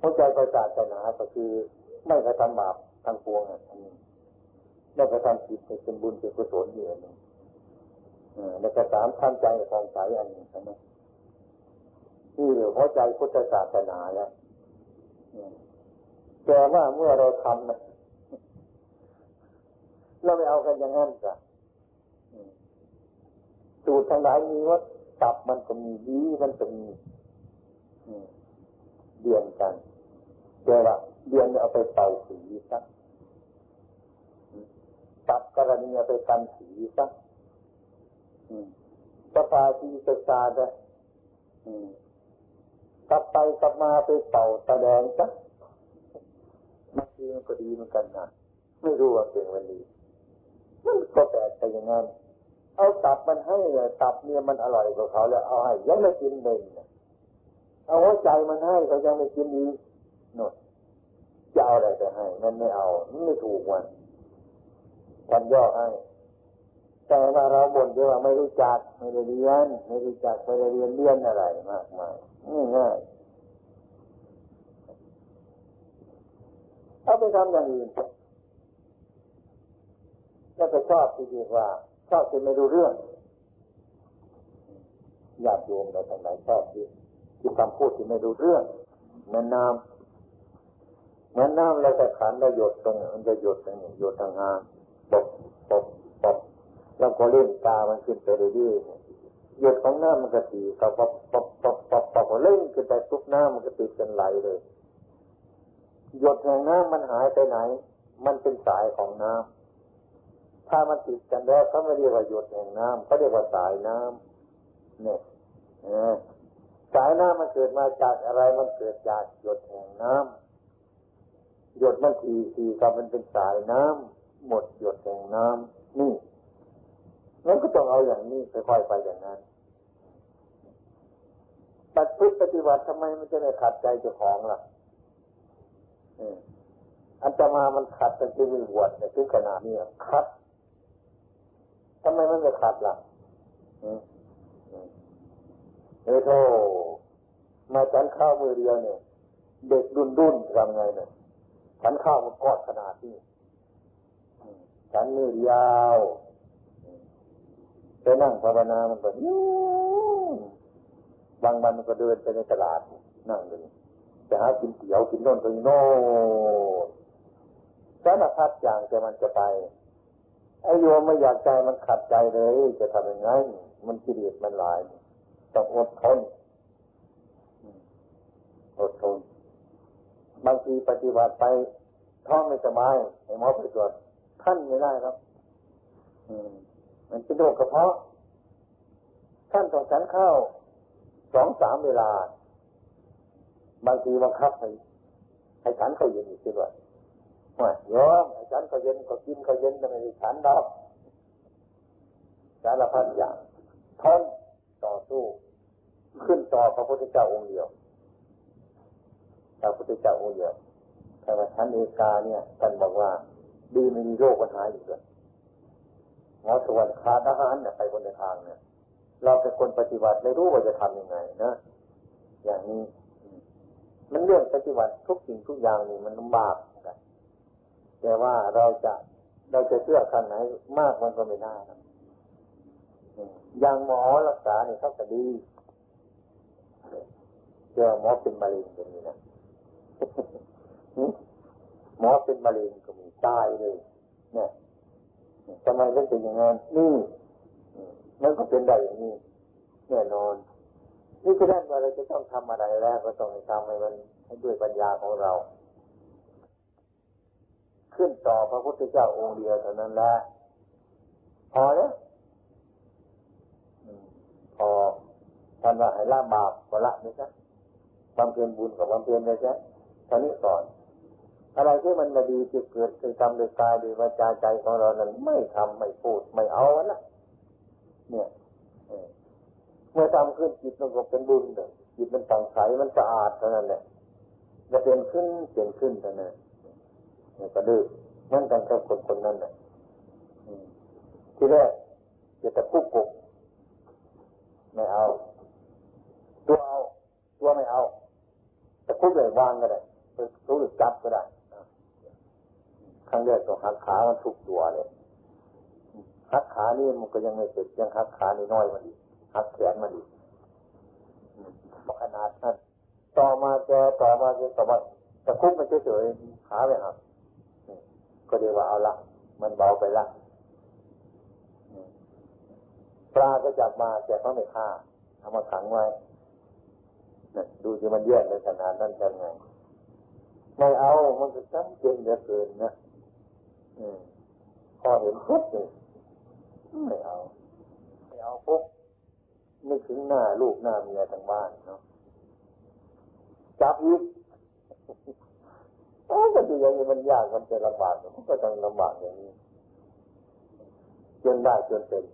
A: หัวใจศาสนาก็คือ ไม่กระทำบาปทั้งปวงอันนี้แล้วก็ทำจิตเป็นบุญเป็นกุศลอยู่อันนึงแล้วก็สามทำใจของใสอันหนึ่งใช่ไหม นี่เรียกหัวใจพุทธศาสนาแล้วแต่ว่าเมื่อเราทำนะเราไม่เอากันอย่างนั้นจ้ะสูตรทั้งหลายมีว่าตับมันก็มีดีมันก็มีเดียนกันเดี๋ยวละเดียนเอาไปเป่าสีสักตับกรณีเอาไปกันสีสักสปาทีศึกษาจะ กลับไปกลับมาไปเป่าแสดงสักบางทีมันก็ดีเหมือนกันนะไม่รู้ว่าเป็นวันดีมันก็แปลกไปอย่างนั้นเอาตับมันให้ตับเนี่ยมันอร่อยกว่าเขาแล้วเอาให้ยังไม่กินเลยเอาหัวใจมันให้เขายังไม่กินอีกนนจะเอาอะไรไปให้มันไม่เอาไม่ถูกวันกันย่อให้ แต่ว่าเราบ่นเยอะไม่รู้จักไม่ได้เรียนไม่รู้จักไม่ได้เรียนเรียนอะไรมากมายง่ายเอาไปทำอย่างอื่นแล้วก็ชอบที่เรียกว่าชอบที่ไม่รู้เรื่องญาติโยมเราทั้งหลายชอบที่ที่คำพูดที่ไม่รู้เรื่องเหมือนน้ำเหมือนน้ำเราจะขันเราหยดตรงมันจะหยดตรงหยดทางหางตบตบต บแล้วก็เล่นตามันขึ้นไปเรื่อยๆหยดของน้ำมันก็ตีก็ปบปบปบปบปบเล่นขึ้นไปทุกน้ำมันก็ติดกันไหลเลย หยดแห่งน้ำมันหายไปไหน มันเป็นสายของน้ำถ้ามันติดกันแล้วเขาไม่เรียกว่าหยดแห่งน้ำเขาเรียกว่าสายน้ำเนี่ยสายน้ำมันเกิดมาจากอะไรมันเกิดจากหยดแห่งน้ำหยดมันทีทีกับมันเป็นสายน้ำหมดหยดแห่งน้ำนี่ งั้นก็ต้องเอาอย่างนี้ค่อยๆไปอย่างนั้นปฏิปฏิบัติทำไมมันจะไม่ขัดใจเจ้าของล่ะอันจะมามันขัดกันที่มีบวชในทุกขณะนี้ขัดทำไมมันไม่ขัดล่ะเออโธ่มาฉันข้าวมือเดียวเนี่ย เด็กดุนดุนทำไงเนี่ยฉันข้าวมันกอดขนาดนี้ฉันมือยาว ไปนั่งภาวนามันก็บางวันมันก็เดินไปในตลาด นั่งเลยจะหากินเตี๋ยวกินโน่นกินโน่นสารพัดอย่างแต่มันจะไปไอ้โยมไม่อยากใจมันขัดใจเลย จะทำยังไงมันกิเลสมันหลายต้องอดทนอดทนบางทีปฏิบัติไปท้องไม่สบายไอ้หมอไปตรวจท่านไม่ได้ครับมั มันเป็นโรคกระเพาะท่านต้องฉันข้าวสองสามเวลา บางทีบังคับให้ให้ฉันเขาเย็นอีกทีด้วยว่าโยมให้ฉันเขาเย็นก็กินเขาเย็นทำไมฉันดอกสารพัดอย่างทนต่อสู้ ขึ้นต่อพระพุทธเจ้าองค์เดียวพระพุทธเจ้าองค์เดียวแต่ว่าฉันเอกาเนี่ยท่านบอกว่า ดีไม่มีโรคปัญหาอยู่ด้วย หมอส่วนขาดอาหารเนี่ยไปบนทางเนี่ย เราเป็นคนปฏิบัติไม่รู้ว่าจะทำยังไงนะอย่างนี้มันเรื่องปฏิบัติทุกสิ่งทุกอย่างนี่มันลำบากกันแต่ว่าเราจะเราจะเชื่อคันไหนมากมันก็ไม่ได้นะอย่างหมอรักษาเนี่ยเขาจะดีเจอหมอเป็นมะเร็งก็มีนะหมอเป็นมะเร็งก็มีตายเลย เนี่ย ทำไมต้องเป็นอย่างนั้นนี่มันก็เป็นได้อย่างนี้แน่นอน นี่คือด้านว่าเราจะต้องทำอะไรแรกก็ต้องทำให้มันด้วยปัญญาของเรา ขึ้นต่อพระพุทธเจ้าองค์เดียวเท่านั้นแหละพอแล้วพอท่านว่าให้ละบาปก็ละนี่ซะบำเพ็ญบุญกับบำเพ็ญเลยจ้ะท่านี้ก่อน อะไรที่มันมาดีจะเกิดคือทำโดยกายโดยวาจาใจของเรานั้นไม่ทำไม่พูดไม่เอาละเนี่ยเมื่อทำขึ้นจิตมันก็เป็นบุญเลยจิตมันต่างใสมันสะอาดเท่านั้นแหละจะเป็นขึ้นเปลี่ยนขึ้นเท่านั้นเนี่ยก็ดื้อนั่นกันกับคนคนนั้นน่ะที่แรกจะตะคุกกไม่เอา ตัวเอา ตัวไม่เอาตะคุกเลยวางก็ได้ตัวหรือจับก็ได้ ครั้งแรกต้องหักขามันทุกตัวเลยหักขานี่มันก็ยังไม่เสร็จยังหักขานี่น้อยมันอีกหักแขนมันอีกขนาดนั้นที่สมัตะคุบมันเฉยๆขาไปหักก็เดียวว่าเอาละมันเบาไปละปลาก็จับมาแต่เขาไม่ฆ่าเอามาขังไว้ดูที่มันแย่ในขนาดนั้นกันไงไม่เอามันจะจำเป็นเหลือเกินนะ พอเห็นปุ๊บนี่ไม่เอาไม่เอาปุ๊บนึกถึงหน้าลูกหน้าเมียทางบ้านเนาะจับอีกโอ้ก็ดูอย่างนี้มันยากมันจะลำบากมันก็ต้องลำบากอย่างนี้จนได้จนเป็น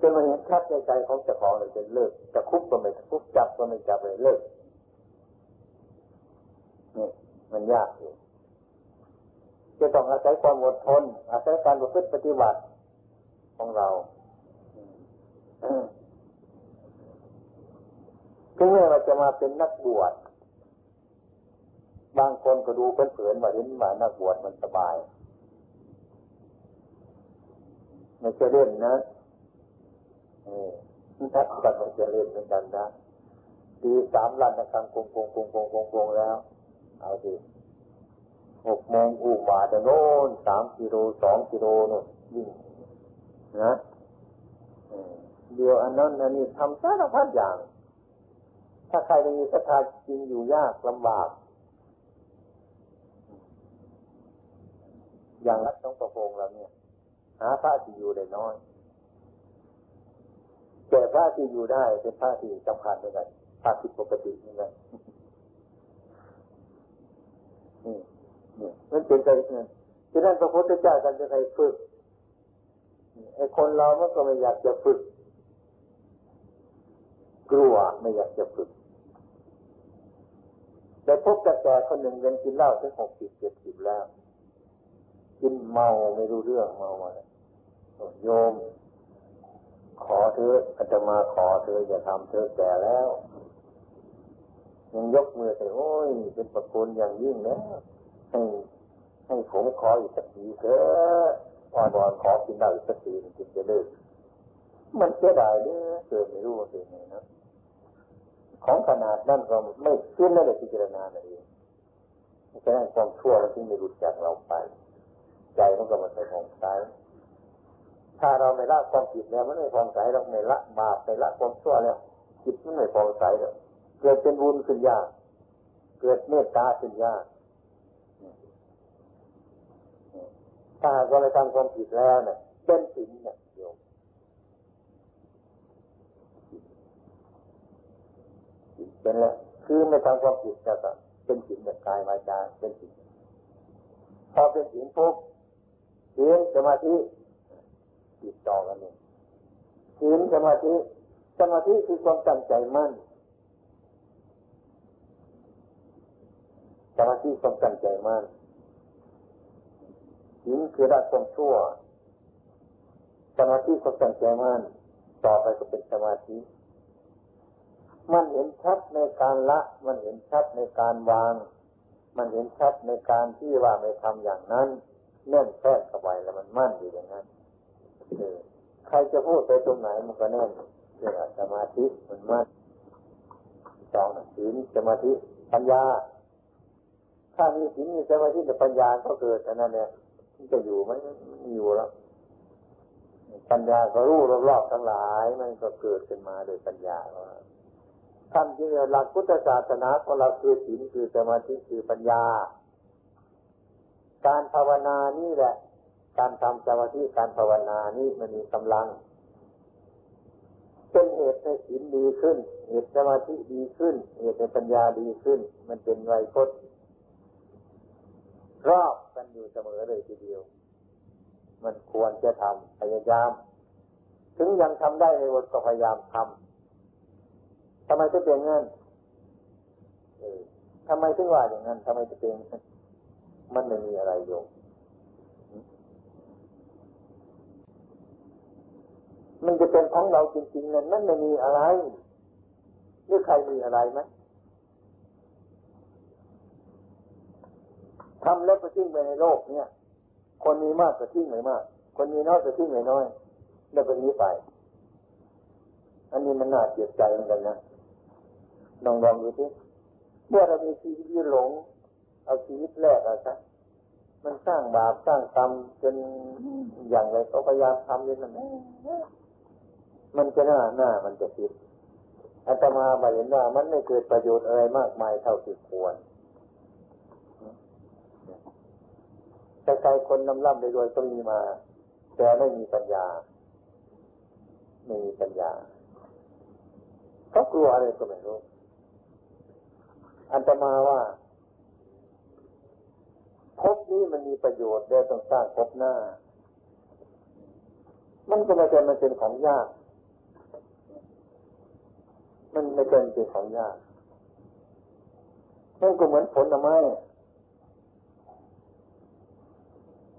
A: จนมาเห็นชัดในใจของเจ้าของเลยจะเลิกจะคุบก็ไม่คุบจับก็ไม่จับเลยเลิกนี่มันยากอยู่ จะต้องอาศัยความอดทน อาศัยการประพฤติปฏิบัติของเราถึงแม้เราจะมาเป็นนักบวช บางคนก็ดูเผินๆว่าเห็นว่านักบวชมันสบายไม่ใช่เล่นนะนี่นักบวชมันจะเล่นเหมือนกันนะตีสามลันนะครับกงกงกงกงกงกงแล้ว เอาสิ หกโมงอุบาแต่โน่นสามกิโลสองกิโลนู่นยิ่งนะเดี๋ยวอันนั้นอันนี้ทำสารพัดอย่าง ถ้าใครไม่มีศรัทธาจริงอยู่ยากลำบาก อย่างรัฐต้องประโงเราเนี่ย หาพระที่อยู่ได้น้อยแต่พระที่อยู่ได้เป็นพระที่สำคัญเหมือนกันพระผิดปกติเหมือ นกันนี่นี่มันเป็นใจเงินที่นั่นพระพุทธเจ้าท่านจะให้ฝึกไอ้คนเรามันก็ไม่อยากจะฝึก กลัวไม่อยากจะฝึก แต่พบกระแสคนหนึ่งยังกินเหล้าถึงหกสิบเจ็ดสิบแล้ว กินเมาไม่รู้เรื่องเมาอะไรโยม ขอเธออาตมาขอเธออย่าทำเธอแก่แล้วยังยกมือใส่โอ้ยเป็นประคุณอย่างยิ่งนะ ให้ให้ผมขออีกสักทีเถอะอ่อนวอนขอกินได้อีกสักทีจึงจะเลิกมันเสียดายเนี่ยเกิดไม่รู้ว่าเป็นไงนะของขนาดนั้นเราไม่ขึ้นไม่ได้พิจารณาเลยฉะนั้นความชั่วมันจึงไม่หลุดจากเราไป ใจมันก็มันไปของใสถ้าเราไม่ละความผิดแล้วมันไม่พองใสเราไม่ละบาปไม่ละความชั่วแล้วจิตมันไม่พองใสแล้วเกิดเป็นบุญขึ้นยาก เกิดเมตตาขึ้นยาก ถ้าเราไปทำความผิดแล้วเนี่ยเป็นสินเนี่ยโยมเป็นแล้วคือไม่ทำความผิดแล้วก็เป็นสินแบบกายวาจาเป็นสินพอเป็นสินปุ๊บสินสมาธิติดต่อกันเลยสินสมาธิสมาธิคือความตั้งใจมั่นสมาธิความตั้งใจมั่น ศีลคือละความชั่ว สมาธิก็ตั้งใจมั่นต่อไปก็เป็นสมาธิ มันเห็นชัดในการละ มันเห็นชัดในการวาง มันเห็นชัดในการที่ว่าไม่ทำอย่างนั้นแน่นแท้เข้าไปแล้วมันมั่นอยู่อย่างนั้นใครจะพูดไปตรงไหนมันก็แน่นเรื่องสมาธิมันมั่นสองศีลสมาธิปัญญา ถ้ามีศีลมีสมาธิแต่ปัญญาก็เกิดอันนั้นเนี่ย จะอยู่ไหมอยู่แล้วปัญญาก็รู้รอบๆทั้งหลาย มันก็เกิดขึ้นมาโดยปัญญาว่าท่านที่หลักพุทธศาสนาของเราคือศีลคือสมาธิคือปัญญา การภาวนานี่แหละ การทำสมาธิการภาวนานี่มันมีกำลัง เป็นเหตุให้ศีลดีขึ้น เหตุสมาธิดีขึ้น เหตุให้ปัญญาดีขึ้น มันเป็นไวยพจน์รอบ อยู่เสมอเลยทีเดียว มันควรจะทำพยายาม ถึงยังทำได้ในวันก็พยายามทำทำไมจะเป็นงั้นเออทำไมถึงว่าอย่างนั้นทำไมจะเป็นมันไม่มีอะไรโยมมันจะเป็นของเราจริงๆนั้นนั่นไม่มีอะไรหรือใครมีอะไรไหม ทำแล้วก็ทิ้งไปในโลกเนี่ย คนมีมากก็ทิ้งไม่มาก คนมีน้อยก็ทิ้งไม่น้อย แล้วก็นี้ไป อันนี้มันน่าเสียใจเหมือนกันนะลองลองดูสิเมื่อเรามีชีวิตที่หลง เอาชีวิตแรกอะครับมันสร้างบาปสร้างกรรมจนอย่างไรก็พยายามทำอย่างนั้นมันจะหน้าหน้ามันจะผิดอาตมาบเห็นว่ามันไม่เกิดประโยชน์อะไรมากมายเท่าที่ควร แต่ใจคนนำร่ำรวยก็มีมา แต่ไม่มีปัญญา ไม่มีปัญญาเขากลัวอะไรก็ไม่รู้ อันตมาว่าพบนี้มันมีประโยชน์ได้ต้องสร้างพบหน้า มันก็ไม่ใช่มันเป็นของยาก มันไม่เป็นเป็นของยากมันก็เหมือนผลไม้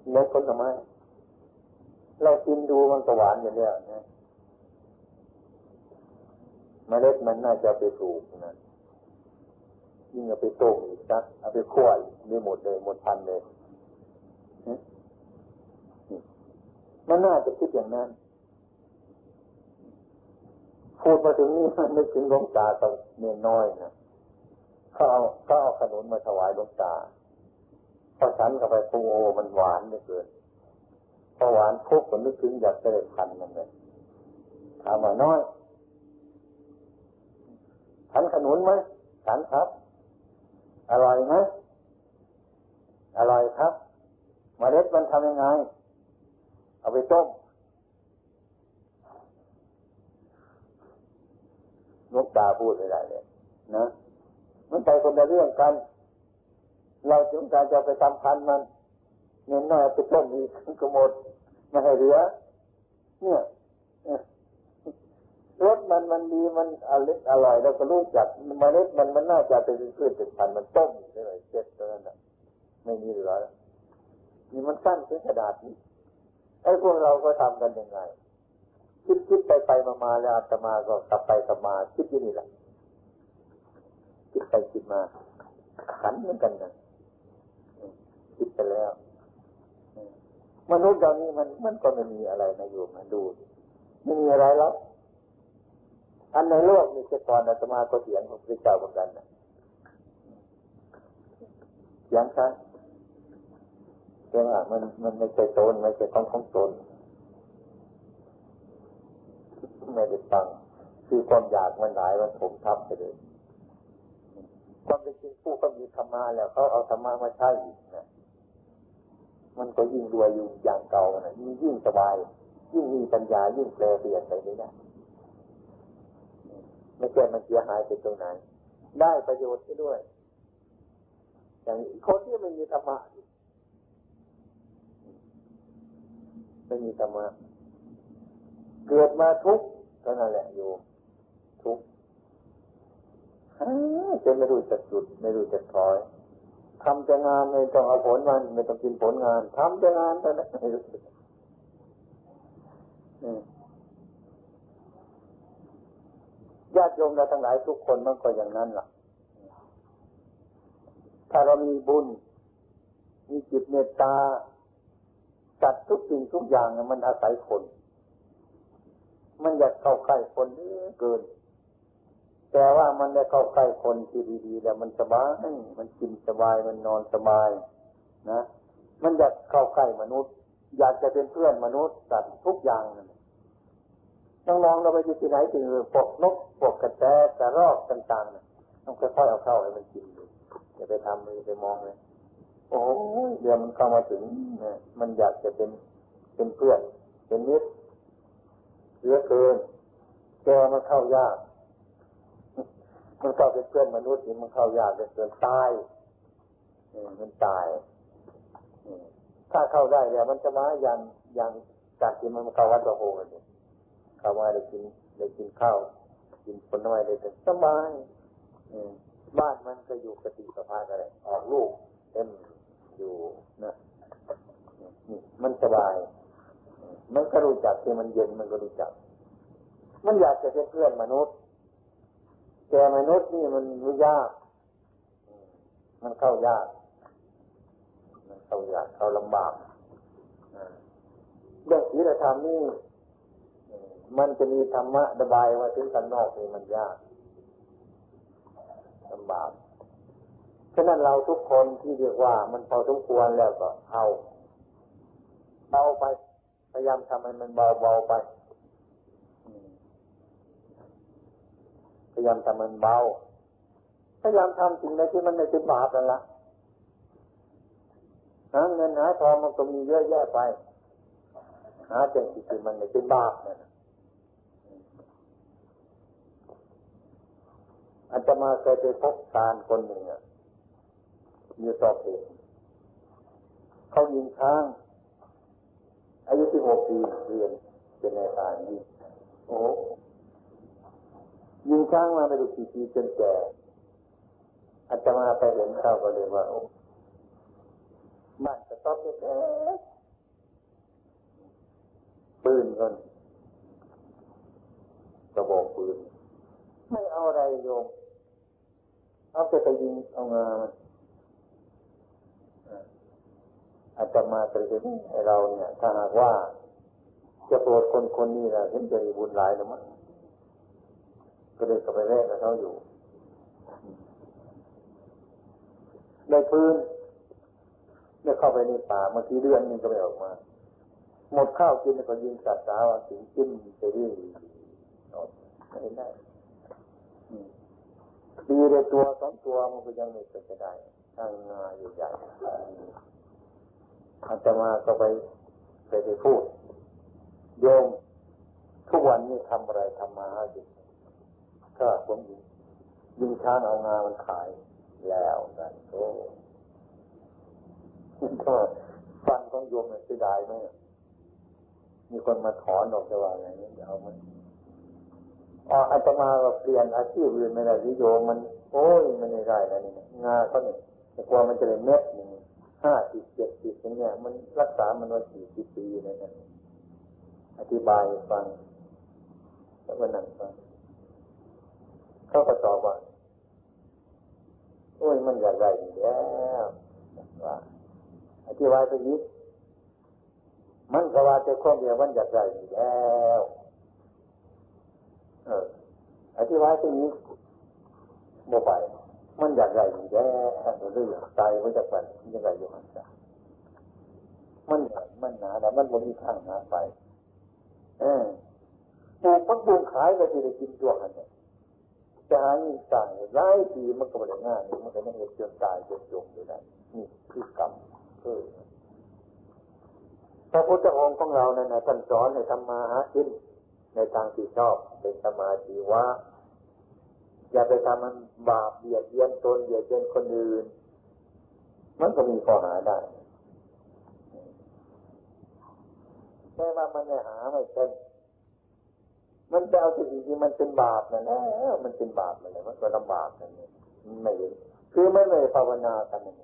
A: เหมือนผลไม้เรากินดูมันก็หวานอย่างเนี้ยนะมเมล็ดมันน่าจะไปปลูกนะยิ่งเอาไปต้มอีกนะเอาไปคั่วนี่หมดเลยหมดพันเลยมันน่าจะคิดอย่างนั้นพูดมาถึงนี่มันไม่ถึงหลวงตาตอนเนียน้อยนะเขาเอาเขาเอาขนมมาถวายหลวงตา พอฉันกับไปปูโอมันหวานเหลือเกินพอหวานพุกผมนึกถึงอยากจะได้พันมันเลยถามว่าน้อยฉันขนุนไหมฉันครับ อร่อยไหมอร่อยครับมเมล็ดมันทำยังไง เอาไปต้มนกตาพูดไม่ได้เลยนะมันไปคนละเรื่องกัน เราจึงการจะไปทำพันมันเงินน้อยไปต้มอีกก็หมดไม่ให้เหลือ เนี่ยรสมันมันดีมันอร่อยอร่อยเราก็รู้จักเมล็ดมันมันน่าจะเป็นพืชเป็นพันธุ์มันต้มเลยเจ็ดตัวนั้นไม่มีเหลือนี่มันสั้นเป็นกระดาษนี้ไอ้พวกเราก็ทำกันยังไง คิดคิดไปไปมามาแล้วอาตมาก็กลับไปกลับมา คิดอยู่นี่แหละคิดไปคิดมาขันเหมือนกันนะ คิดไปแล้วมนุษย์เรานี้มันมันก็ไม่มีอะไรนะอยู่มาดูไม่มีอะไรแล้วอันในโลกมีแค่ตอนอาตมาก็เถียงของพระเจ้าเหมือนกันนะเถียงครับเรื่องอะมันมันไม่ใช่ตนไม่ใช่ของของตนไม่ได้ตังคือความอยากมันหลายมันถมทับไปเลยความเป็นจริงผู้ก็มีธรรมะแล้วเขาเอาธรรมะมาใช้อีกนะ มันก็ยิ่งรวยอยู่อย่างเก่านะยิ่งยิ่งสบาย ยิ่งมีปัญญายิ่งแปลเปลี่ยนไปเลยนะไม่ใช่มันเสียหายไปตรงไหนได้ประโยชน์ด้วย อย่างคนที่ไม่มีธรรมะไม่มีธรรมะเกิดมาทุกข์เท่านั้นแหละอยู่ ทุกข์จะไม่รู้จักจุด ไม่รู้จักถอย ทำแต่งานไม่ต้องเอาผลมันไม่ต้องกินผลงานทำแต่งานเท่านั้นญาติโยมเราทั้งหลายทุกคนมันก็อย่างนั้นล่ะ ถ้าเรามีบุญ มีจิตเมตตาจัดทุกสิ่งทุกอย่างมันอาศัยคน มันอยากเข้าใกล้คนเกิน แต่ว่ามันได้เข้าใกล้คนที่ดีๆ แล้วมันสบาย มันกินสบาย มันนอนสบาย นะ มันอยากเข้าใกล้มนุษย์ อยากจะเป็นเพื่อนมนุษย์สัตว์ทุกอย่างนั่นน้องๆเราไปที่ไหนถึงพวกนกพวกกระแตกระรอกต่างๆต้องค่อยๆเอาเข้าให้มันกินดูอย่าไปทำเลยไปมองเลย โอ้ยเดี๋ยวมันเข้ามาถึงนี่ยมันอยากจะเป็นเป็นเพื่อน เป็นมิตรเยอะเกินแกมันเข้ายาก มันเข้าเป็นเพื่อนมนุษย์นี่มันเข้ายากเกินตายมันตายถ้าเข้าได้แล้วมันจะมาอย่างอย่างจากที่มันเข้าวัดตะโพนี่ข้าวว่าได้กินได้กินข้าวกินผลไม้ได้สบายบ้านมันก็อยู่กติสภาพอะไรออกลูกเต็มอยู่นะนี่มันสบาย มันก็รู้จักที่มันเย็นมันก็รู้จัก มันอยากจะเป็นเพื่อนมนุษย์ แต่มนุษย์นี่มันไม่ยาก มันเข้ายาก มันเข้ายากเข้าลำบากเรื่องศีลธรรมนี่มันจะมีธรรมะระบายมาถึงข้างนอกนี่มันยากลำบากฉะนั้นเราทุกคนที่เรียกว่า มันพอสมควรแล้วก็เอาเบาไป พยายามทำให้มันเบาเบาไป พยายามทำมันเบา พยายามทำสิ่งใดที่มันไม่เป็นบาปนั่นละหาเงินหาทองมันก็มีเยอะแยะไป หาแต่สิ่งที่มันไม่เป็นบาปนั่นอาจมาเคยไปพบการคนหนึ่งอะมีสอบเหตุเขายิงช้าง อายุที่หกปีเรียนเป็นนายทหารยิงโอ้ ยิงช้างมาไม่รู้กี่ปีจนแก่อาจจะมาไปเห็นเข้าก็เลยว่าโอ้บ้านจะต้องเล็กปืนกันกระบอกปืน ไม่เอาอะไรโยม เอาไปไปยิงเอางามันอาจจะมาตรีให้เราเนี่ย ถ้าหากว่า จะโปรดคนคนนี้นะเห็นจะมีบุญหลายหรือมั้ง ก็เลยก็ไปแรกกับเขาอยู่ ได้พื้นได้เข้าไปในป่าเมื่อกี้เดือนนึงก็ไม่ออกมา หมดข้าวกินแล้วก็ยิงสัตว์สาวสิงจิ้มไปเรื่อยไม่ได้ดีเลยตัวสองตัวมันก็ยังไม่เป็นจะได้ทางงาใหญ่อาตมาก็ไปไปไปพูด โยมทุกวันนี้ทำอะไรทำมาหากิน ก็ผมยิงยิงช้างเอางามันขายแล้วกันโอ้ก็ฟันของโยมเสียดายไหมมีคนมาถอนออกจะว่าไงนี่เอามันอ๋ออาตมาก็เปลี่ยนอาชีพอื่นไม่ได้ที่โยมมัน โอ้ยมันไม่ได้นะนี่งาเขาเนี่ยแต่กลัวมันจะเป็นเม็ดหนึ่งห้าสิบเจ็ดสิบอย่างเงี้ยมันรักษามันไว้สี่สิบปีนะเนี่ยอธิบายฟังแล้วก็นั่งฟัง เขาก็ตอบว่าโอ้ยมันอยากได้แล้วว่าอธิบายไปยิบมันก็ว่าแต่ข้อเดียวมันอยากได้แล้วเอออธิบายไปยิบบ่ไปมันอยากได้แย่เรื่องตายมันจะไปยังไงอยู่หันจ้ะมันหญ่มันหนาแต่มันบ่มีทางหาไป เออปลูกมันปลูกขายก็จะได้กินตัวกันเนี่ย จะหาเงินจ่ายหลายปีมันก็ไม่ได้ง่ายมันก็ต้องเจนตายจนจมอยู่ได้นี่คือกรรมเออพระพุทธองค์ของเราเนี่ยท่านสอนในธรรมาหากินในทางที่ชอบเป็นสมาธิว่า อย่าไปทำมันบาปเบียดเบียนตนเบียดเบียนคนอื่น มันก็มีข้อหาได้แค่ว่ามันไม่หาไม่เป็น มันจะเอาสิ่งที่มันเป็นบาปนั่นะมันเป็นบาปนั่นะมันก็ลำบากนั่นเองไม่เห็นคือไม่ไม่ภาวนากันนั่น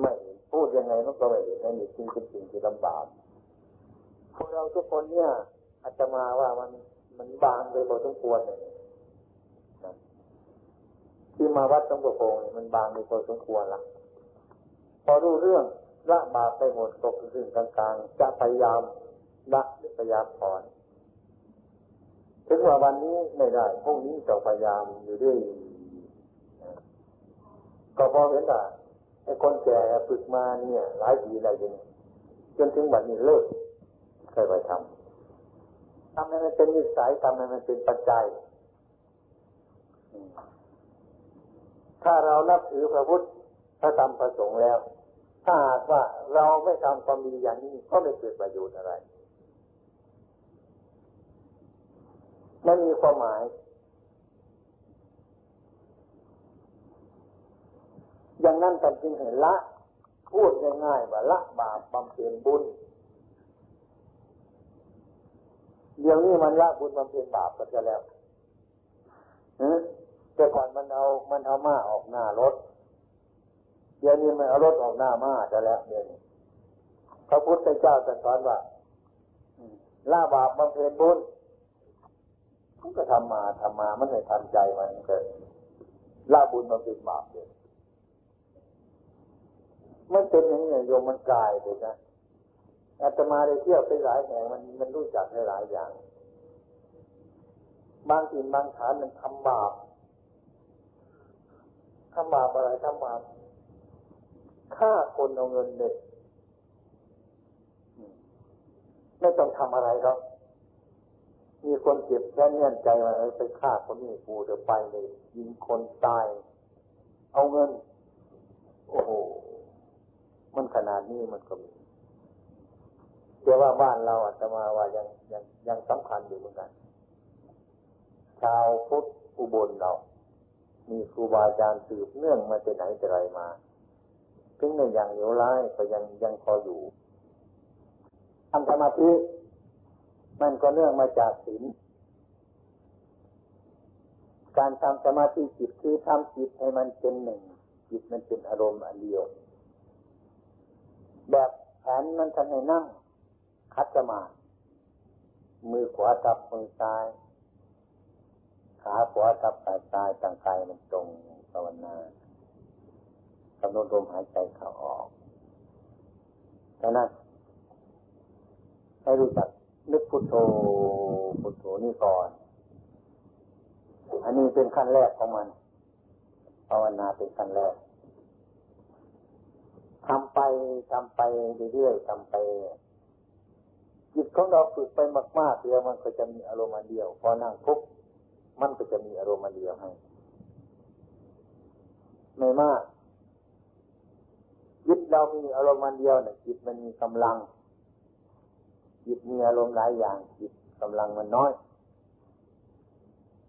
A: ไม่พูดยังไงมันก็ไม่เห็นนั่นนี่คือเป็นสิ่งที่ลำบากพวกเราทุกคนเนี่ยอาจจะมาว่ามันมันบางไปพอสมควรเลยที่มาวัดต้องประโงมันบางไปพอสมควรละพอรู้เรื่อง ละบาปไปหมดตกถึงกลางๆ จะพยายามละหรือพยายามถอน ถึงว่าวันนี้ไม่ได้พรุ่งนี้จะพยายามอยู่ด้วยก็พอเห็นว่าไอ้คนแก่ฝึกมาเนี่ย หลายปีหลายเดือนจนถึงวันนี้เลิกเคยไปทำทำให้มันเป็นนิสัยทำให้มันเป็นปัจจัย ถ้าเรานับถือพระพุทธพระธรรมพระสงฆ์แล้ว ถ้าหากว่าเราไม่ทำความดีอย่างนี้ก็ไม่เกิดประโยชน์อะไรไม่มีความหมาย อย่างนั้นตัดจึงเห็นละ พูดง่ายๆว่าละบาปบำเพ็ญบุญ เดี๋ยวนี้มันละบุญมันเป็นบาปกันจะแล้วแต่ก่อนมันเอามันเอาม้าออกหน้ารถ เดี๋ยวนี้มันเอารถออกหน้าม้าจะแล้วเดี๋ยวนี้พระพุทธเจ้าตรัสอนว่าละบาปมันเป็นบุญมันก็ทำมาทำมามันไม่ทันใจมันเกิดละบุญมันเป็นบาปเลยมันเป็นอย่างนี้โยมมันกลายไปนะอาตมาได้เที่ยวไปหลายแห่งมันมันรู้จักหลายอย่าง บางถิ่นบางฐานมันทำบาปทำบาปอะไรทำบาป ฆ่าคนเอาเงินเด็กไม่ต้องทำอะไรหรอกมีคนเจ็บแค่เนื่อนใจว่าไปฆ่าคนนี้กูเดี๋ยวไปเลยยิงคนตาย เอาเงิน โอ้โห มันขนาดนี้มันก็มีแต่ว่าบ้านเราอาตมาว่ายังยังยังสำคัญอยู่เหมือนกัน ชาวพุทธอุบลเรา มีครูบาอาจารย์สืบเนื่องมาจากไหนแต่ไรมา ถึงในอย่างเหนียวร้ายก็ยังยังพออยู่ทำสมาธิมันก็เนื่องมาจากศีลการทำสมาธิจิตคือทำจิตให้มันเป็นหนึ่ง จิตมันเป็นอารมณ์อันเดียว แบบแผนมันทำให้นั่ง คัดสมามือขวาทับมือซ้าย ขาขวาทับสาซ้ายตั้งกายมันตรงภาวนา กำหนดลมหายใจเข้าออกดังนั้นให้รู้จักนึกพุทโธพุทโธนี่ก่อน อันนี้เป็นขั้นแรกของมัน ภาวนาเป็นขั้นแรกทำไปทำไปเรื่อยๆทำไปจิตของเราฝึกไปมากๆเดียวมันก็จะมีอารมณ์เดียว พอนั่งปุ๊บมันก็จะมีอารมณ์เดียวให้ ไม่มาก จิตเรามีอารมณ์มันเดียวเนี่ยจิตมันมีกำลัง จิตมีอารมณ์หลายอย่าง จิตกำลังมันน้อย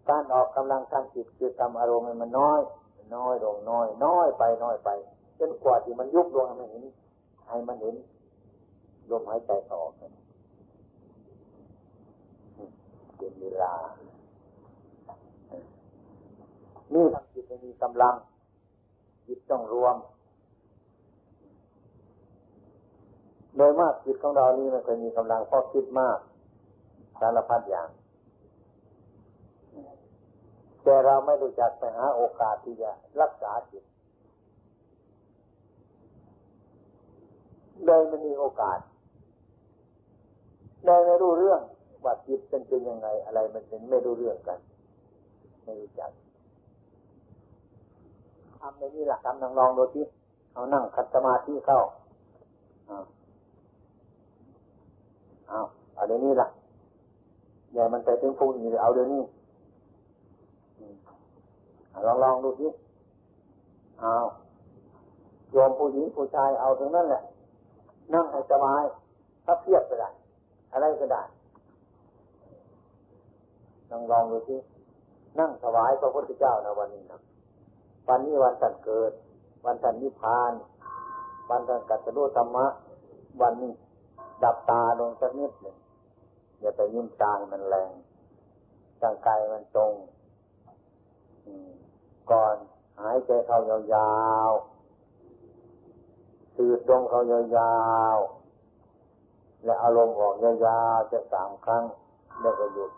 A: การออกกำลังทางจิตคือทำอารมณ์มันน้อย น้อยลงน้อย น้อยไปน้อยไปจนกว่าที่มันยุบลงให้มันเห็นให้มันเห็นลมหายใจออกเป็นเวลา นี่ทำจิตมันมีกำลัง จิตต้องรวม โดยมากจิตของเรานี่มันเคยมีกำลังเพราะคิดมากสารพัดอย่างแต่เราไม่รู้จักไปหาโอกาสที่จะรักษาจิตโดยไม่มีโอกาสโดยไม่รู้เรื่องว่าจิตเป็นเป็นยังไง อะไรมันเป็นไม่รู้เรื่องกัน ไม่รู้จักทำในนี้หลักทำลองดูที่เอานั่งคัดสมาธิเข้าเอา เดี๋ยวนี้ล่ะอย่ามันไปถึงพรุ่งนี้เอาเดี๋ยวนี้ลองลองดูสิเอาโยมผู้หญิงผู้ชายเอาตรงนั้นแหละ นั่งให้สบายถ้าเพียบก็ได้อะไรก็ได้ลองลองดูสินั่งถวายพระพุทธเจ้านะวันนี้นะวันนี้วันสันเกิด วันสันนิพพาน วันสันกัตตุธรรมะ วันนี้ดับตาลงสักนิดหนึ่ง อย่าไปยิ้มจางมันแรงจังกายมันตรงก่อนหายใจเข้ายาวๆสืดลงเข้ายาวๆ และอารมณ์ออกยาวๆจะสามครั้งแล้วก็หยุด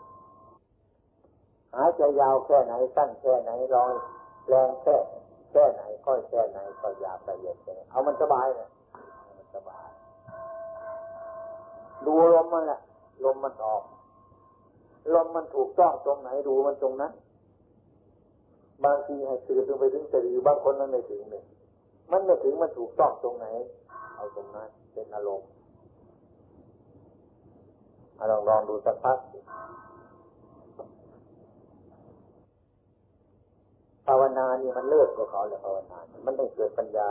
A: หายใจยาวแค่ไหนสั้นแค่ไหนลอยแรงแค่แค่ไหนค่อยแค่ไหนก็ยาวละเอียดแค่เอามันสบายเลยมันสบาย ดูลมมันแหละ ลมมันออก ลมมันถูกต้องตรงไหนดูมันตรงนั้น บางทีให้สื่อถึงไปถึงสะดือบางคนมันไม่ถึงเลยมันไม่ถึงมันถูกต้องตรงไหน เอาตรงนั้น เป็นอารมณ์ลองลองดูสักพักภาวนานี่มันเลิกกับเขาเลยภาวนา มันต้องเกิดปัญญา